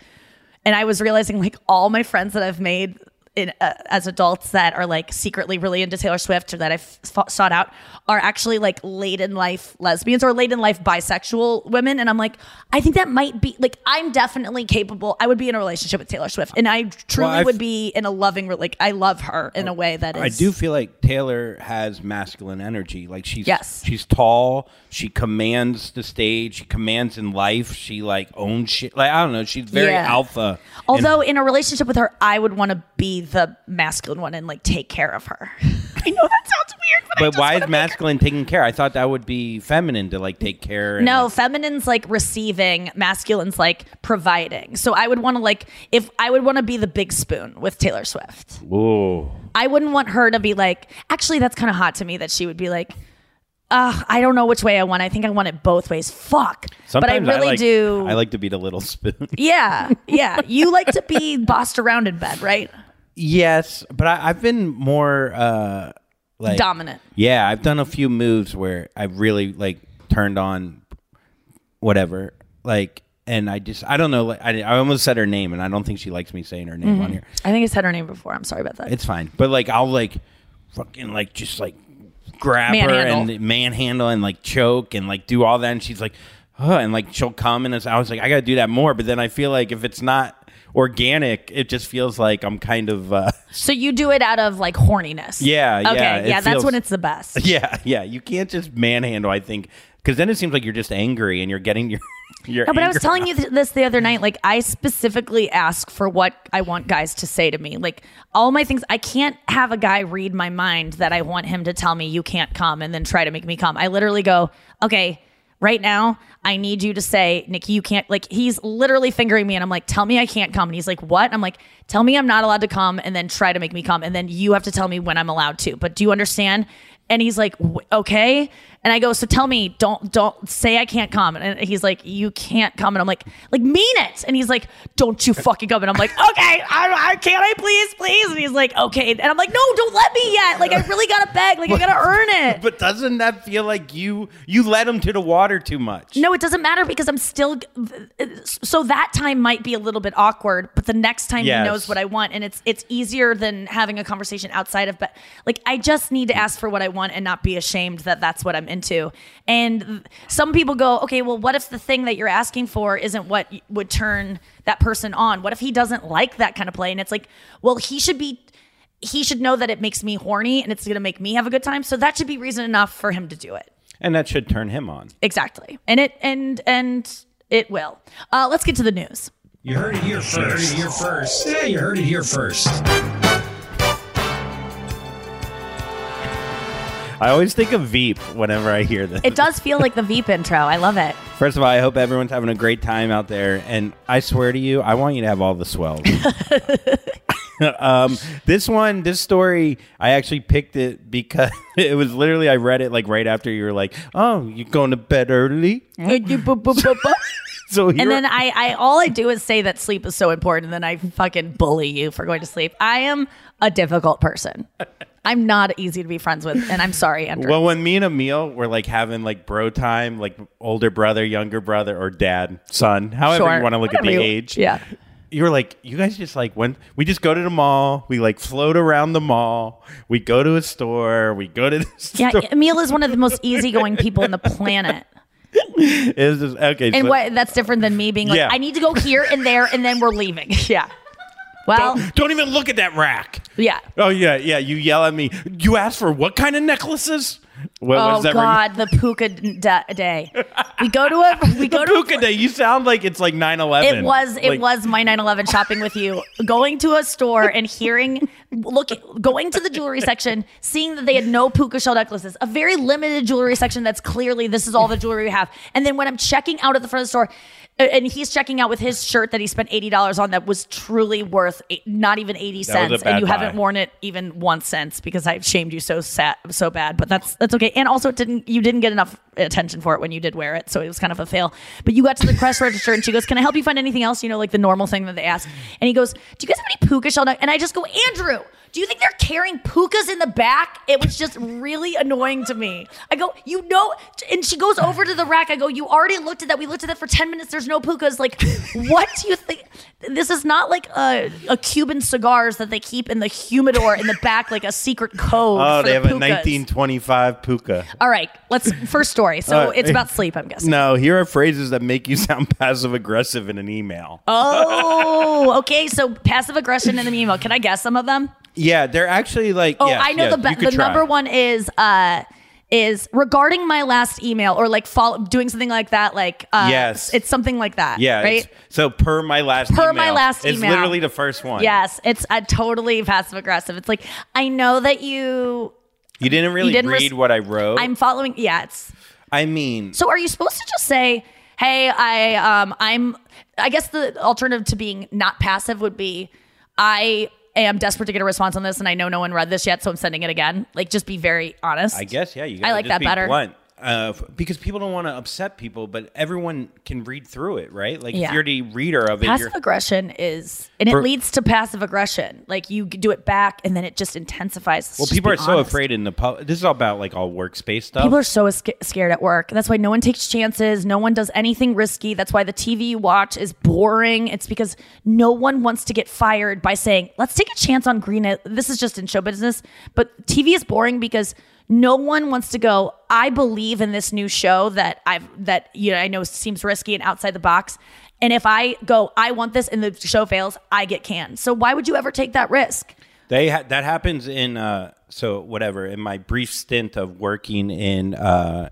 C: and I was realizing like all my friends that I've made in uh, as adults that are like secretly really into Taylor Swift or that I've sought out are actually like late in life lesbians or late in life bisexual women and I'm like I think that might be like I'm definitely capable I would be in a relationship with Taylor Swift and I truly
K: I've-
C: would be in a loving like I love her in a way that is
K: I do feel like Taylor has masculine energy. Like she's
C: Yes.
K: she's tall. She commands the stage. She commands in life. She like owns shit. Like I don't know. She's very
C: Yeah.
K: alpha.
C: although in a relationship with her I would want to be the masculine one and like take care of her I know that sounds weird but,
K: But
C: just
K: why is masculine taking care? I thought that would be feminine to like take care. And,
C: No, feminine's like receiving, masculine's like providing. So I would want to like if I would want to be the big spoon with Taylor Swift.
K: Ooh.
C: I wouldn't want her to be like, actually that's kind of hot to me that she would be like, uh, I don't know which way I want. I think I want it both ways. Fuck.
K: Sometimes
C: but I really
K: like,
C: do.
K: I like to be the little spoon.
C: yeah, yeah. You like to be bossed around in bed, right?
K: Yes, but I, I've been more uh like
C: Dominant.
K: Yeah, I've done a few moves where I've really like turned on whatever. Like and I just I don't know like I, I almost said her name and I don't think she likes me saying her name on
C: Mhm.
K: here.
C: I think I said her name before. I'm sorry about that.
K: It's fine. But like I'll like fucking like just like grab her and manhandle and like choke and like do all that and she's like and like she'll come and it's, I was like I got to do that more but then I feel like if it's not organic it just feels like I'm kind of uh
C: so you do it out of like horniness.
K: Yeah, yeah,
C: Okay.
K: it
C: Yeah, that's
K: feels-
C: when it's the best. <laughs>
K: yeah yeah you can't just manhandle I think cuz then it seems like you're just angry and you're getting your <laughs> your
C: No, but I was telling
K: out.
C: you th- this the other night. Like, I specifically ask for what I want guys to say to me. Like, all my things, I can't have a guy read my mind that I want him to tell me you can't come and then try to make me come. I literally go, okay, right now, I need you to say, Nikki, you can't. Like, he's literally fingering me, and I'm like, tell me I can't come. And he's like, what? I'm like, tell me I'm not allowed to come, and then try to make me come. And then you have to tell me when I'm allowed to. But do you understand? And he's like, okay. And I go, so tell me, don't don't say I can't come. And he's like, you can't come. And I'm like, like mean it. And he's like, don't you fucking come. And I'm like, okay, I, I can't I please, please. And he's like, okay. And I'm like, no, don't let me yet. Like I really gotta beg. Like I gotta earn it.
K: but doesn't that feel like you you let him to the water too much
C: No, it doesn't matter because I'm still. Uh, so that time might be a little bit awkward, but the next time
K: Yes.
C: he knows what I want, and it's it's easier than having a conversation outside of. But like, I just need to ask for what I want and not be ashamed that that's what I'm into. And some people go, okay, well, what if the thing that you're asking for isn't what would turn that person on? What if he doesn't like that kind of play? And it's like, well, he should be. He should know that it makes me horny and it's going to make me have a good time. So that should be reason enough for him to do it.
K: and that should turn him on
C: Exactly. And it and and it will. Uh, let's get to the news.
L: You heard it here first. You heard it here first. Yeah, you heard it here first.
K: I always think of Veep whenever I hear this
C: It does feel like the Veep intro. I love it.
K: First of all, I hope everyone's having a great time out there. And I swear to you, I want you to have all the swells. <laughs> um, this one, this story, I actually picked it because <laughs> it was literally, I read it like right after you were like, oh, you're going to bed early? <laughs> So
C: and then I, I all I do is say that sleep is so important, and then I fucking bully you for going to sleep. I am a difficult person. I'm not easy to be friends with, and I'm sorry, Andrew.
K: Well, when me and Emil were like having like bro time, like older brother, younger brother, or dad, son, however
C: Sure.
K: you want to look at the
C: you-
K: age.
C: yeah.
K: You were like, you guys just like when we just go to the mall, we like float around the mall, we go to a store, we go to <laughs> the store.
C: yeah,
K: store.
C: Emil is one of the most easygoing people on the planet. <laughs>
K: Just, okay.
C: And
K: so-
C: what that's different than me being like,
K: Yeah.
C: I need to go here and there, and then we're leaving. <laughs> Yeah. Well,
K: don't, don't even look at that rack.
C: yeah.
K: Oh yeah, yeah. You yell at me. You ask for what kind of necklaces? What
C: oh
K: was that?
C: God, the puka d- day. We go to a <laughs> we go to a
K: Puka Day. You sound like it's like 9-11.
C: It was it
K: Like-
C: was my 9/11 shopping with you. Going to a store and hearing look going to the jewelry section, seeing that they had no puka shell necklaces, a very limited jewelry section that's clearly this is all the jewelry we have. And then when I'm checking out at the front of the store and he's checking out with his shirt that he spent $80 on that was truly worth eight- not even 80
K: That
C: cents. And you
K: buy.
C: haven't worn it even once since because I've shamed you so sad, so bad. But that's that's okay. And also it didn't you didn't get enough attention for it when you did wear it. So it was kind of a fail. But you got to the press <laughs> register and she goes can I help you find anything else? You know like the normal thing that they ask. And he goes do you guys have any puka shell? And I just go Andrew do you think they're carrying pukas in the back? It was just really annoying to me. I go, you know, and she goes over to the rack. I go, you already looked at that. We looked at that for 10 minutes. There's no pukas. Like, what do you think? This is not like a, a Cuban cigars that they keep in the humidor in the back, like a secret code.
K: Oh, they
C: the
K: have a 1925 puka.
C: All right, let's first story. So
K: Uh,
C: it's about sleep, I'm guessing.
K: No, here are phrases that make you sound <laughs> passive aggressive in an email.
C: Oh, okay. So passive aggression in the email. Can I guess some of them?
K: Yeah, they're actually like.
C: Oh,
K: yes,
C: I know
K: yes,
C: the
K: you
C: be- the
K: try.
C: number one is uh is regarding my last email or like follow doing something like that. Like uh,
K: Yes.
C: it's something like that.
K: Yeah,
C: right.
K: so per my last
C: Per
K: email.
C: my last
K: It's
C: email.
K: literally the first one.
C: Yes, it's a totally passive aggressive. It's like I know that you.
K: You didn't really
C: didn't res-
K: read what I wrote.
C: I'm following. Yeah, it's
K: I mean,
C: So are you supposed to just say, "Hey, I um I'm I guess the alternative to being not passive would be I am desperate to get a response on this and I know no one read this yet, so I'm sending it again." Like just be very honest.
K: I guess yeah. You
C: I
K: gotta
C: like
K: just
C: that
K: be
C: better.
K: Blunt. Uh, because people don't want to upset people, but everyone can read through it, right? Like
C: Yeah.
K: if you're the reader of it,
C: Passive aggression is, and it
K: For-
C: leads to passive aggression. Like you do it back, and then it just intensifies.
K: Well,
C: just
K: people are so afraid in the pub. This is all about like all workspace stuff.
C: People are so sca- scared at work. That's why no one takes chances. No one does anything risky. That's why the TV you watch is boring. It's because no one wants to get fired by saying, let's take a chance on green. This is just in show business, but TV is boring because no one wants to go, I believe in this new show that I've, that, you know, I know seems risky and outside the box. And if I go, I want this and the show fails, I get canned. So why would you ever take that risk?
K: They ha- that happens in uh so whatever in my brief stint of working in uh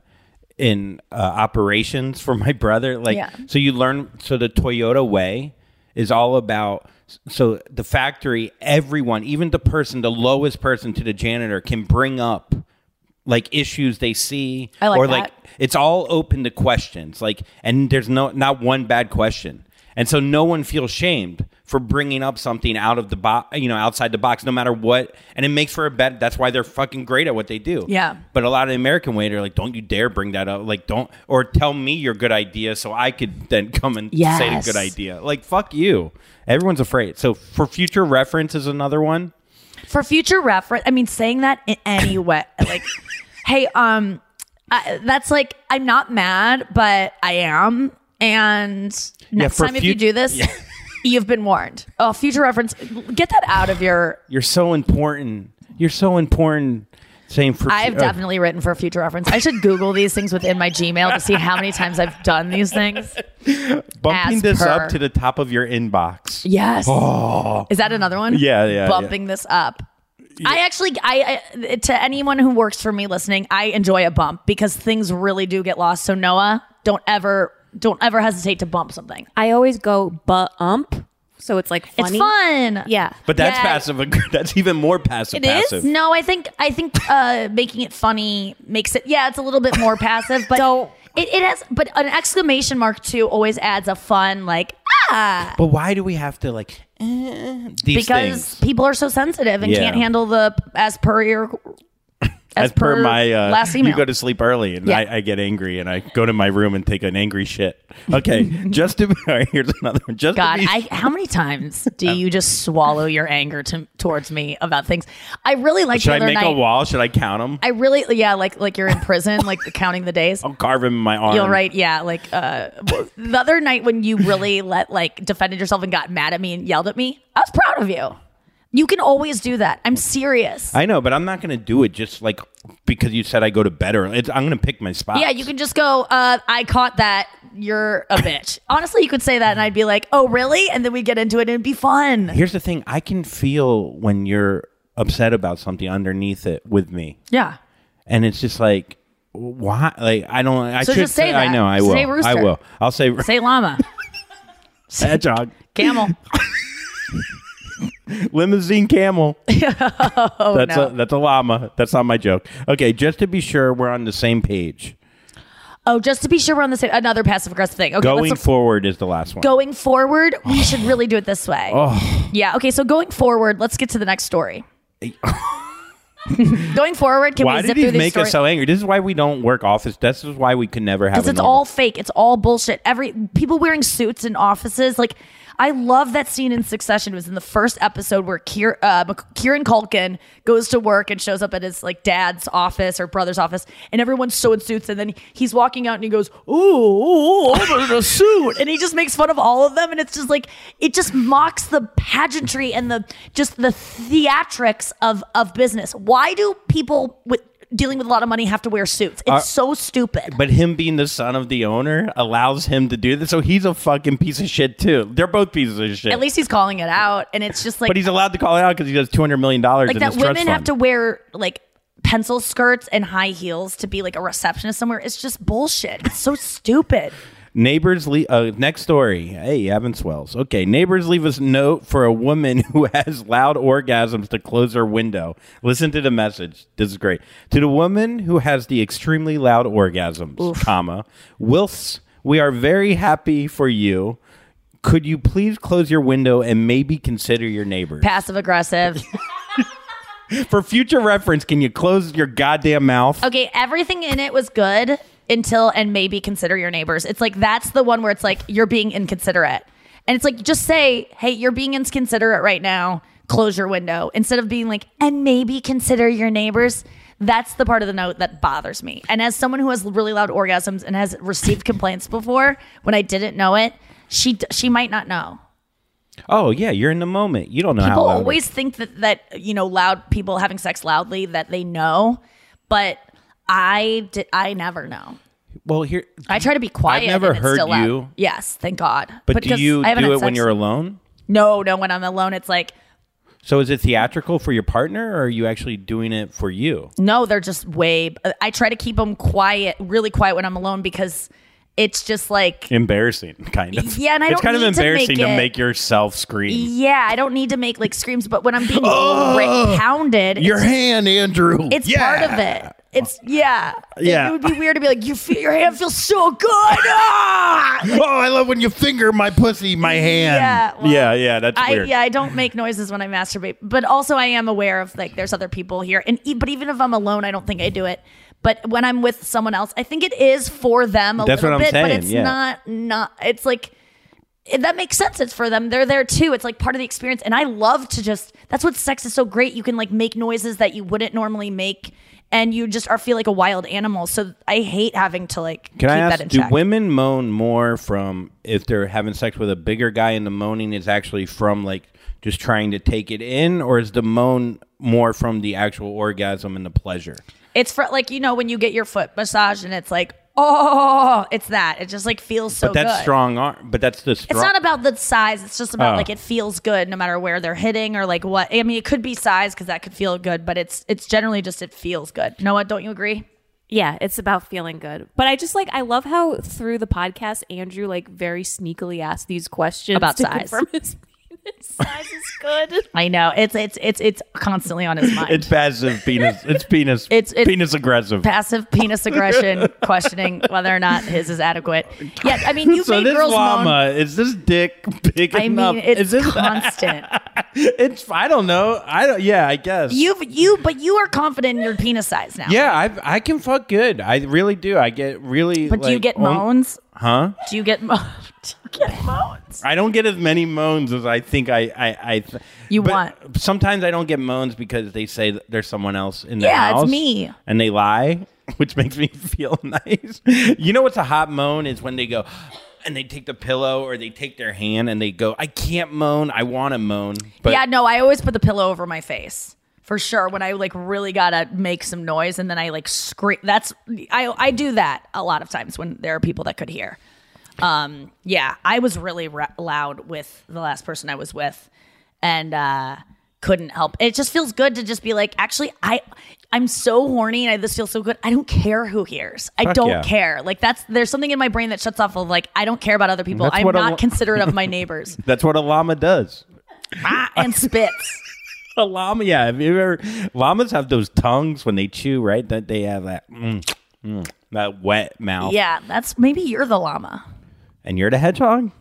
K: in uh, operations for my brother like
C: Yeah.
K: so you learn so the Toyota way is all about so the factory everyone even the person the lowest person to the janitor can bring up like issues they see
C: I like
K: or
C: that.
K: like it's all open to questions like and there's no not one bad question. And so no one feels shamed for bringing up something out of the box you know outside the box no matter what. And it makes for a bet that's why they're fucking great at what they do.
C: Yeah.
K: but a lot of the american way they're like don't you dare bring that up like don't or tell me your good idea so i could then <laughs> come and say
C: Yes.
K: the good idea. Like fuck you. Everyone's afraid. So for future reference is another one
C: for future reference i mean saying that in any <coughs> way like hey um I, that's like i'm not mad but i am. And next
K: for
C: time if you do this
K: Yeah. <laughs>
C: you've been warned. Oh future reference get that out of your
K: you're so important. You're so important saying for
C: i've
K: uh,
C: definitely written for future reference. I should google these things within my gmail to see how many times i've done these things.
K: Bumping
C: as
K: this
C: per.
K: up to the top of your inbox.
C: Yes.
K: Oh.
C: Is that another one?
K: Yeah, yeah,
C: bumping this up. I actually, I, I to anyone who works for me listening, I enjoy a bump because things really do get lost. So Noah, don't ever, don't ever hesitate to bump something.
F: I always go but ump, so it's like
C: It's fun.
F: Yeah,
K: But that's
C: Yeah.
K: passive. aggr- <laughs> That's even more passive.
C: It is
K: passive.
C: no. I think I think uh, making it funny makes it. Yeah, it's a little bit more passive, but it, it has. But an exclamation mark too always adds a fun like ah
K: But why do we have to like eh, these
C: because
K: things?
C: people are so sensitive and
K: Yeah.
C: can't handle the as per your As
K: As, per,
C: per
K: my uh,
C: last
K: you go to sleep early, and
C: Yeah.
K: I, I get angry, and I go to my room and take an angry shit. Okay, <laughs> just to be all right, here's another one. Just
C: God,
K: to be,
C: I, how many times do you just swallow your anger to, towards me about things? I really like
K: should
C: the
K: I make
C: night.
K: a wall? Should I count them?
C: I really, yeah, like like you're in prison, like counting the days.
K: I'll carve them in my arm.
C: You'll write, yeah, like uh, the other night when you really let like defended yourself and got mad at me and yelled at me. I was proud of you. You can always do that. I'm serious.
K: I know, but I'm not going to do it just like because you said I go to bed early. It's, I'm going to pick my spot.
C: Yeah, you can just go. Uh, I caught that. You're a <coughs> bitch. Honestly, you could say that, and I'd be like, "Oh, really?" And then we get into it, and it'd be fun.
K: Here's the thing: I can feel when you're upset about something underneath it with me,
C: Yeah.
K: and it's just like, why? Like I don't. I
C: So
K: should
C: just say
K: I
C: that.
K: know. I will.
C: Say
K: I will. I'll say
C: Say llama, <laughs>
K: hedgehog,
C: camel. <laughs> <laughs>
K: limousine camel. <laughs>
C: oh <laughs>
K: that's
C: no.
K: a that's a llama. That's not my joke. Okay, just to be sure we're on the same page.
C: oh, just to be sure we're on the same. Another passive aggressive thing. Okay,
K: Going forward is the last one.
C: going forward, we <sighs> should really do it this way.
K: Oh.
C: Yeah. Okay. So going forward, let's get to the next story. going forward, can
K: why
C: we
K: did
C: zip
K: he
C: through
K: make us so angry? This is why we don't work office. This is why we could never have.
C: because it's
K: normal-
C: all fake. It's all bullshit. Every people wearing suits in offices. Like I love that scene in Succession. It was in the first episode where Kier, uh, Kieran Culkin goes to work and shows up at his like dad's office or brother's office, and everyone's so in suits. And then he's walking out and he goes, "Ooh, I'm in a suit," and he just makes fun of all of them. And it's just like it just mocks the pageantry and the just the theatrics of of business. Why do people with dealing with a lot of money have to wear suits? It's
K: Are-
C: so stupid.
K: But him being the son of the owner allows him to do this. So he's a fucking piece of shit too. They're both pieces of shit.
C: At least he's calling it out, and it's just like
K: but he's allowed to call it out because he does two hundred million dollars
C: like that. Women have to wear like pencil skirts and high heels to be like a receptionist somewhere. It's just bullshit. It's so stupid.
K: Neighbors leave. Uh, next story. Hey, Evan Swells. Okay, neighbors leave us note for a woman <laughs> who has loud orgasms to close her window. Listen to the message. This is great. To the woman who has the extremely loud orgasms, comma, whilst we are very happy for you. Could you please close your window and maybe consider your neighbors?
C: Passive aggressive. <laughs>
K: For future reference, can you close your goddamn mouth?
C: Okay, everything in it was good until and maybe consider your neighbors. It's like that's the one where it's like you're being inconsiderate. And it's like just say, "Hey, you're being inconsiderate right now. Close your window." Instead of being like, "And maybe consider your neighbors." That's the part of the note that bothers me. And as someone who has really loud orgasms and has received complaints before when I didn't know it, she she might not know.
K: Oh yeah, you're in the moment. You don't know how
C: people
K: it
C: always think that that you know loud people having sex loudly that they know, but I did I never know.
K: Well, here
C: I try to be quiet.
K: never
C: and it's
K: heard
C: still loud.
K: you.
C: Yes, thank God.
K: but do you do it when you're alone?
C: No, no. When I'm alone, it's like
K: So is it theatrical for your partner, or are you actually doing it for you?
C: no. They're just way. Uh, I try to keep them quiet, really quiet when I'm alone because it's just like
K: Embarrassing, kind of.
C: Yeah, and I
K: it's
C: don't
K: kind of
C: need to
K: embarrassing
C: make
K: to make yourself scream.
C: yeah. I don't need to make like screams, but when I'm being
K: Oh, <gasps>
C: ra- pounded,
K: Your hand, Andrew.
C: It's
K: Yeah.
C: part of it. It's yeah. It-
K: Yeah.
C: It, would be weird to be like, you feel your hand feels so good. <laughs> Ah!
K: Oh, I love when you finger my pussy, my hand.
C: Yeah, well,
K: yeah, yeah. That's
C: I
K: weird.
C: yeah, I don't make noises when I masturbate, but also I am aware of like there's other people here, and e- but even if I'm alone, I don't think I do it. But when I'm with someone else, I think it is for them a
K: That's
C: little
K: what I'm
C: bit, but it's
K: yeah.
C: not not. It's like it- that makes sense. It's for them. They're there too. It's like part of the experience, and I love to just. That's what sex is so great. You can like make noises that you wouldn't normally make. And you just are feel like a wild animal. So I hate having to like
K: Can
C: keep
K: I
C: that
K: ask,
C: in
K: do
C: check.
K: women moan more from if they're having sex with a bigger guy and the moaning is actually from like just trying to take it in, or is the moan more from the actual orgasm and the pleasure?
C: It's for like you know when you get your foot massaged and it's like oh, it's that. It just like feels so
K: but that's
C: good.
K: strong arm. But that's the strong.
C: It's not about the size. It's just about
K: Oh.
C: like it feels good no matter where they're hitting or like what. I mean, it could be size because that could feel good, but it's it's generally just it feels good. Noah, don't you agree?
F: Yeah, it's about feeling good. But I just like I love how through the podcast Andrew like very sneakily asked these questions
C: About
F: to
C: size.
F: Confirm his <laughs> Size is good. <laughs>
C: I know it's it's it's it's constantly on his mind.
K: It's passive penis. It's penis. <laughs>
C: It's- it's
K: penis aggressive.
C: passive penis aggression, questioning whether or not his is adequate. Yeah, I mean, you
K: so
C: made
K: this
C: girls
K: llama
C: moan.
K: is this dick big
C: I
K: enough?
C: mean, it's
K: is this
C: constant.
K: it's I don't know. I don't. Yeah, I guess.
C: You've you, but you are confident in your penis size now.
K: yeah, I I can fuck good. I really do. I get really.
C: But do you get moans?
K: Huh?
C: Do you get mo- do you <laughs> get moans?
K: I don't get as many moans as I think I I, I th-
C: You
K: but
C: want.
K: Sometimes I don't get moans because they say that there's someone else in the
C: Yeah, it's me.
K: and they lie, <laughs> which makes me <laughs> feel nice. You know what's a hot moan is when they go. <gasps> And they take the pillow or they take their hand and they go, I can't moan. I want to moan. But
C: yeah, no, I always put the pillow over my face. For sure, when I like really gotta make some noise, and then I like scream. That's I I do that a lot of times when there are people that could hear. Um, yeah, I was really ra- loud with the last person I was with, and uh, couldn't help. It just feels good to just be like, actually, I I'm so horny, and I, this feels so good. I don't care who hears. I
K: Fuck
C: don't
K: yeah.
C: care. Like that's there's something in my brain that shuts off of like I don't care about other people.
K: That's
C: I'm
K: what a
C: not <laughs> considerate of my neighbors.
K: that's what a llama does.
C: Ah, and spits. <laughs>
K: A llama, yeah. Have you ever? Llamas have those tongues when they chew, right? That they have that mm, mm, that wet mouth.
C: Yeah, that's maybe you're the llama.
K: And you're the hedgehog.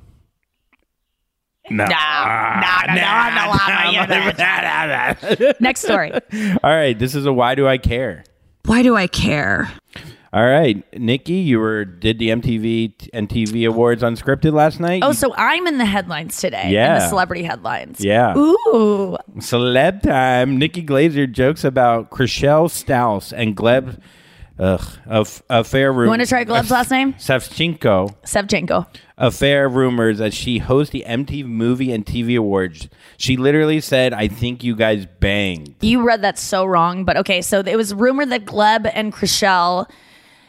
K: No,
C: no, no, no, I'm the llama. You're the hedgehog. <laughs> Next story.
K: All right, this is a why do I care?
C: Why do I care?
K: All right, Nikki, you were did the MTV and TV Awards unscripted last night.
C: Oh, so I'm in the headlines today. In
K: Yeah.
C: the celebrity headlines.
K: Yeah.
C: Ooh.
K: Celeb time. Nikki Glazer jokes about Chrishell Stause and Gleb. Ugh, a, f- a fair rumor.
C: You want to try Gleb's last name?
K: Savchenko.
C: Savchenko.
K: Affair rumors as she hosts the MTV Movie and TV Awards. She literally said, "I think you guys banged."
C: You read that so wrong, but okay. So it was rumored that Gleb and Chrishell.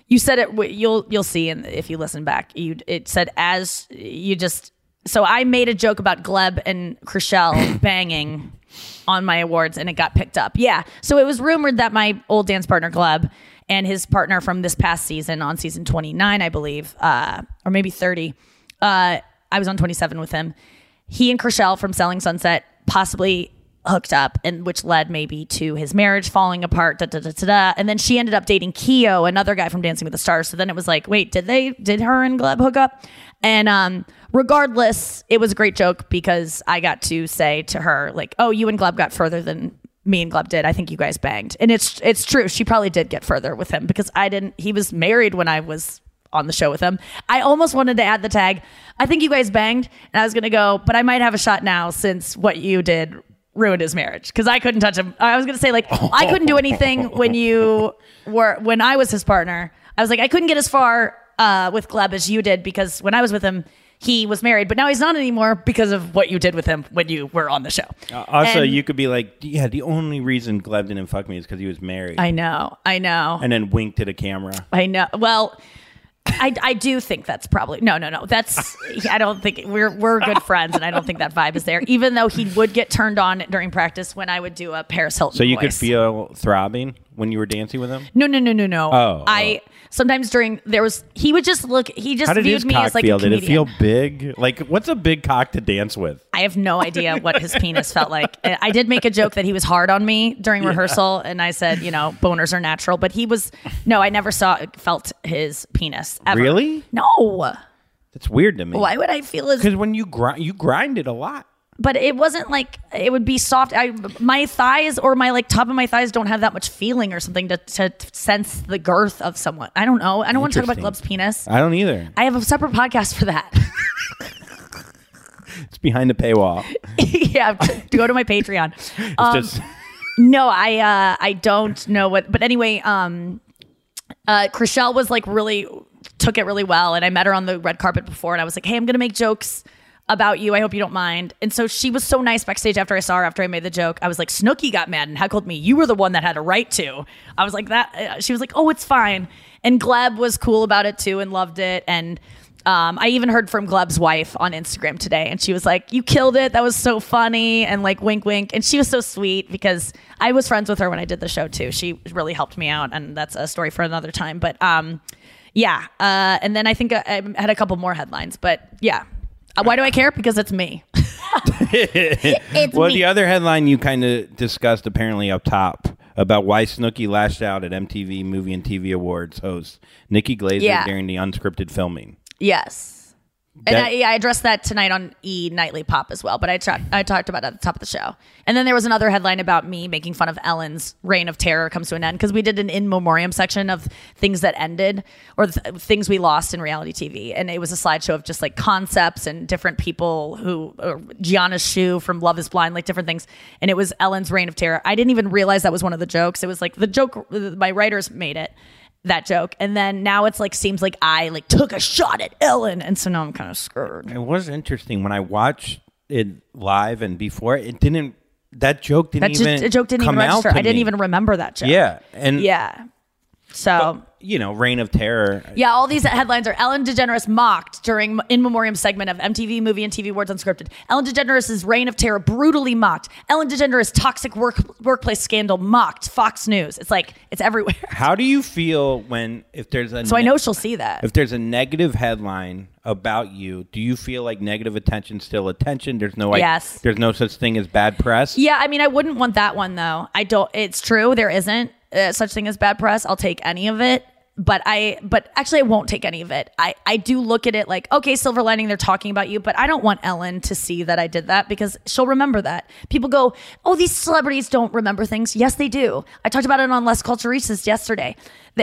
C: You said it. You'll you'll see, and if you listen back, you it said as you just. So I made a joke about Gleb and Chrishell <coughs> banging on my awards, and it got picked up. Yeah. So it was rumored that my old dance partner Gleb and his partner from this past season, on season twenty nine, I believe, uh, or maybe thirty. Uh, I was on twenty seven with him. He and Chrishell from Selling Sunset possibly hooked up and which led maybe to his marriage falling apart da, da, da, da, da. and then she ended up dating Keo another guy from Dancing with the Stars so then it was like wait did they did her and Gleb hook up and um regardless it was a great joke because I got to say to her like oh you and Gleb got further than me and Gleb did I think you guys banged and it's it's true she probably did get further with him because I didn't he was married when I was on the show with him. I almost wanted to add the tag. I think you guys banged, and I was gonna go, but I might have a shot now since what you did ruined his marriage because I couldn't touch him. I was gonna say like I couldn't do anything when you <laughs> were when I was his partner. I was like I couldn't get as far uh, with Gleb as you did because when I was with him. He was married, but now he's not anymore because of what you did with him when you were on the show.
K: Uh, Also,
C: And-
K: you could be like, "Yeah, the only reason Gleb didn't fuck me is because he was married,"
C: I know, I know.
K: and then winked at the camera.
C: I know. Well, I, I do think that's probably no no no that's I don't think we're we're good friends and I don't think that vibe is there even though he would get turned on during practice when I would do a Paris Hilton
K: So you could feel throbbing when you were dancing with him.
C: no no no no no
K: Oh,
C: I sometimes during there was he would just look he just
K: How did
C: viewed
K: his
C: me
K: cock
C: as like
K: feel?
C: a
K: Did it feel big? Like, what's a big cock to dance with?
C: I have no idea what his penis felt like. <laughs> I did make a joke that he was hard on me during rehearsal, and I said, you know, boners are natural, but he was no, I never saw felt his penis. Ever.
K: Really?
C: No.
K: That's weird to me.
C: Why would I feel his?
K: Because when you grind, you grind it a lot.
C: But it wasn't like it would be soft. I my thighs or my like top of my thighs don't have that much feeling or something to, to sense the girth of someone. I don't know. I don't want to talk about. Gleb's penis.
K: I don't either.
C: I have a separate podcast for that. <laughs>
K: It's behind the paywall. <laughs>
C: yeah, to go to my Patreon. <laughs> Um,
K: just
C: no, I uh, I don't know what. But anyway, um, uh, Chrishell was like really took it really well, and I met her on the red carpet before, and I was like, hey, I'm gonna make jokes about you. I hope you don't mind. And so she was so nice backstage after I saw her. After I made the joke, I was like, Snooki got mad and heckled me. You were the one that had a right to. I was like that. uh, She was like, oh, it's fine. And Gleb was cool about it too and loved it. And um, I even heard from Gleb's wife on Instagram today, and she was like, "You killed it. That was so funny." And like, wink, wink. And she was so sweet because I was friends with her when I did the show too. She really helped me out, and that's a story for another time. But um, yeah. Uh, and then I think I, I had a couple more headlines, but yeah, Why do I care? Because it's me. <laughs> It's
K: well,
C: me.
K: the other headline you kind of discussed apparently up top about why Snooki lashed out at MTV Movie and TV Awards host Nikki Glazer
C: Yeah.
K: during the unscripted filming.
C: Yes. And
K: That-
C: I, yeah, I addressed that tonight on E Nightly Pop as well, but I, tra- I talked about it at the top of the show. And then there was another headline about me making fun of Ellen's reign of terror comes to an end because we did an in memoriam section of things that ended or th- things we lost in reality TV. And it was a slideshow of just like concepts and different people who, uh, Gianna Shu from Love is Blind, like different things. And it was Ellen's reign of terror. I didn't even realize that was one of the jokes. It was like the joke, my writers made it that joke. And then now it's like seems like i like took a shot at ellen. And so now i'm kind of scared.
K: It was interesting. When I watched it live and before it didn't. That joke didn't
C: that
K: even
C: the joke didn't even
K: come out
C: register.
K: to
C: i didn't
K: me.
C: even remember that joke.
K: Yeah, and
C: yeah so
K: you know, Reign of Terror.
C: yeah, all these headlines are Ellen DeGeneres mocked during in memoriam segment of MTV Movie and TV Awards Unscripted. Ellen DeGeneres' reign of terror brutally mocked. Ellen DeGeneres' toxic work workplace scandal mocked. Fox News. It's like it's everywhere. <laughs>
K: How do you feel when if there's a
C: So I know she'll see that.
K: if there's a negative headline about you? Do you feel like negative attention still attention? There's no like,
C: Yes.
K: There's no such thing as bad press.
C: Yeah, I mean, I wouldn't want that one though. I don't. It's true there isn't uh, such thing as bad press. I'll take any of it. But I, but actually, I won't take any of it. I, I do look at it like, okay, silver lining, they're talking about you, but I don't want Ellen to see that I did that because she'll remember that. People go, oh, these celebrities don't remember things. Yes, they do. I talked about it on Las Culturistas yesterday.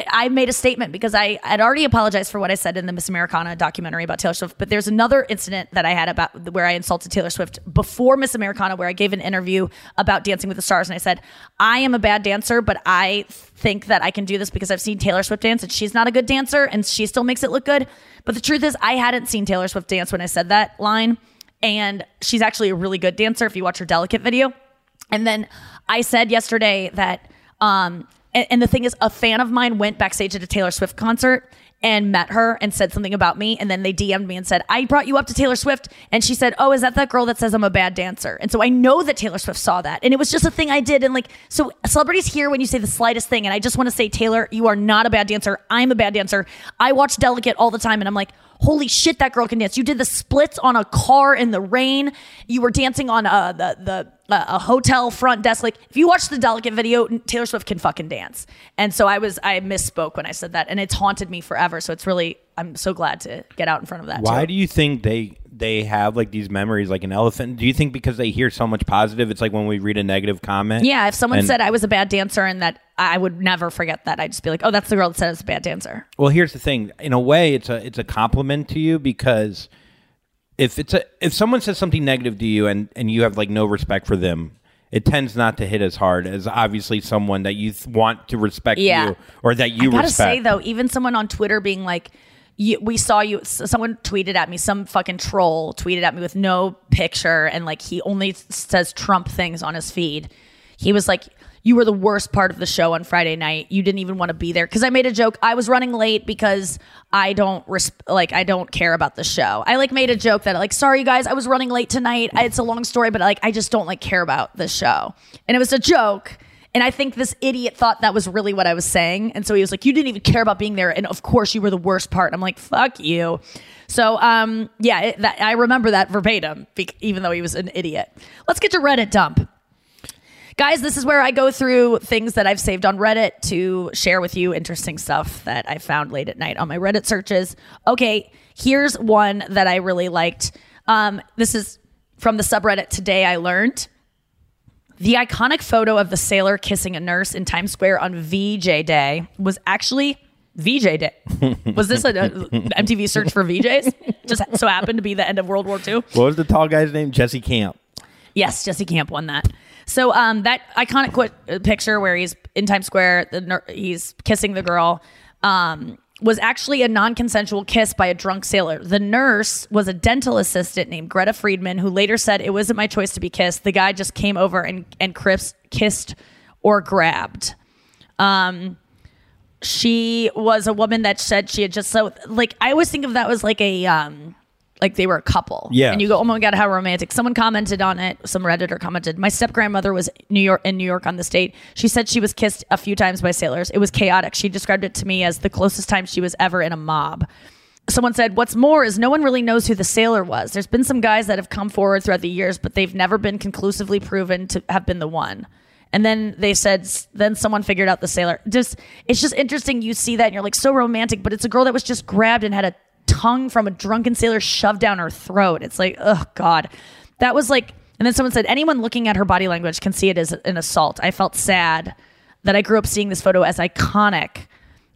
C: I made a statement because I had already apologized for what I said in the Miss Americana documentary about Taylor Swift. But there's another incident that I had about where I insulted Taylor Swift before Miss Americana, where I gave an interview about Dancing with the Stars, and I said, I am a bad dancer, but I think that I can do this because I've seen Taylor Swift dance, and she's not a good dancer, and she still makes it look good. But the truth is, I hadn't seen Taylor Swift dance when I said that line, and she's actually a really good dancer if you watch her Delicate video. And then I said yesterday that, um, and, and the thing is, a fan of mine went backstage at a Taylor Swift concert and met her and said something about me. And then they DM'd me and said, I brought you up to Taylor Swift. And she said, Oh, is that that girl that says I'm a bad dancer? And so I know that Taylor Swift saw that. And it was just a thing I did. And like, so celebrities hear when you say the slightest thing. And I just want to say, Taylor, you are not a bad dancer. I'm a bad dancer. I watch Delicate all the time. And I'm like, Holy shit, that girl can dance. You did the splits on a car in the rain. You were dancing on uh, the the a hotel front desk. Like if you watch the delicate video, Taylor Swift can fucking dance. And so I was I misspoke when I said that, and it's haunted me forever. So it's really I'm so glad to get out in front of that.
K: Why
C: too.
K: do you think they they have like these memories like an elephant? Do you think because they hear so much positive, it's like when we read a negative comment?
C: Yeah, if someone
K: And-
C: said I was a bad dancer and that I would never forget that, I'd just be like, oh, that's the girl that said I was a bad dancer.
K: Well, here's the thing. In a way, it's a it's a compliment to you because if it's a if someone says something negative to you and and you have like no respect for them, it tends not to hit as hard as obviously someone that you th- want to respect
C: Yeah.
K: you or that you
C: I gotta
K: respect.
C: say though, even someone on Twitter being like, "We saw you." Someone tweeted at me. Some fucking troll tweeted at me with no picture and like he only says Trump things on his feed. He was like. You were the worst part of the show on Friday night. You didn't even want to be there because I made a joke. I was running late because I don't like I don't care about the show. I like made a joke that like sorry guys, I was running late tonight. It's a long story, but like I just don't like care about the show. And it was a joke. And I think this idiot thought that was really what I was saying. And so he was like, You didn't even care about being there. And of course, you were the worst part. I'm like, Fuck you. So, um, yeah, it, that, I remember that verbatim, even though he was an idiot. Let's get to Reddit dump. Guys, this is where I go through things that I've saved on Reddit to share with you interesting stuff that I found late at night on my Reddit searches. Okay, here's one that I really liked. Um, this is from the subreddit Today I Learned. The iconic photo of the sailor kissing a nurse in Times Square on VJ Day was actually VJ Day. <laughs> Was this an MTV search for VJs? Just so happened to be the end of World War II.
K: what was the tall guy's name? Jesse Camp.
C: Yes, Jesse Camp won that. So um, that iconic qu- uh, picture where he's in Times Square, the ner- he's kissing the girl, um, was actually a non-consensual kiss by a drunk sailor. The nurse was a dental assistant named Greta Friedman, who later said it wasn't my choice to be kissed. The guy just came over and and Chris kissed or grabbed. Um, she was a woman that said she had just so like I always think of that as like a um like they were a couple.
K: Yeah.
C: And you go, oh my God, how romantic. Someone commented on it. Some Redditor commented. My step grandmother was New York in New York on the date. She said she was kissed a few times by sailors. It was chaotic. She described it to me as the closest time she was ever in a mob. someone said, What's more is no one really knows who the sailor was. There's been some guys that have come forward throughout the years, but they've never been conclusively proven to have been the one. And then they said, then someone figured out the sailor. Just, it's just interesting. You see that and you're like, so romantic, but it's a girl that was just grabbed and had a tongue from a drunken sailor shoved down her throat. It's like, oh God. That was like, and then someone said, anyone looking at her body language can see it as an assault. I felt sad that I grew up seeing this photo as iconic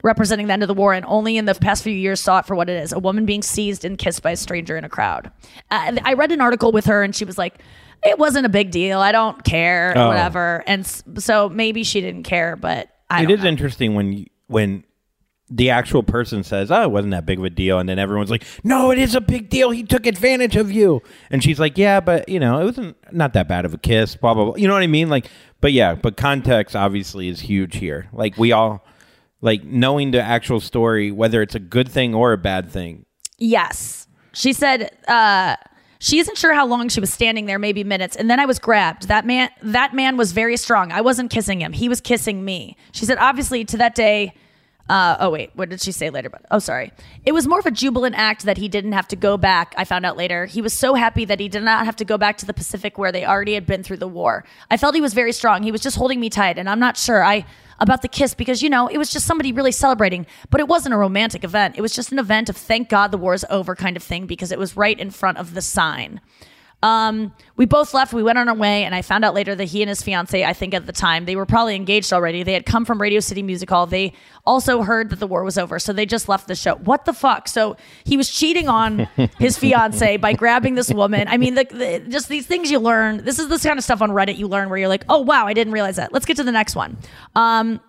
C: representing the end of the war and only in the past few years saw it for what it is a woman being seized and kissed by a stranger in a crowd. Uh, I read an article with her and she was like, it wasn't a big deal. I don't care,
K: Oh.
C: whatever. And so maybe she didn't care, but I
K: It is interesting when you, when the actual person says, "Oh, it wasn't that big of a deal," and then everyone's like, "No, it is a big deal. He took advantage of you." And she's like, "Yeah, but you know, it wasn't not that bad of a kiss." Blah blah blah. You know what I mean? Like, but yeah, but context obviously is huge here. Like we all like knowing the actual story, whether it's a good thing or a bad thing.
C: Yes. She said uh she isn't sure how long she was standing there, maybe minutes, and then I was grabbed. That man that man was very strong. I wasn't kissing him. He was kissing me. She said obviously to that day uh, oh wait, what did she say later? But oh, sorry. It was more of a jubilant act that he didn't have to go back. I found out later. He was so happy that he did not have to go back to the Pacific where they already had been through the war. I felt he was very strong. He was just holding me tight, and I'm not sure I about the kiss because you know it was just somebody really celebrating, but it wasn't a romantic event. It was just an event of thank God the war's over kind of thing because it was right in front of the sign. Um, we both left. We went on our way, and I found out later that he and his fiance, I think at the time, they were probably engaged already. They had come from Radio City Music Hall. They also heard that the war was over, so they just left the show. What the fuck? So he was cheating on <laughs> his fiance by grabbing this woman. I mean, the, the, just these things you learn. This is this kind of stuff on Reddit you learn where you're like, oh wow, I didn't realize that. Let's get to the next one. Um,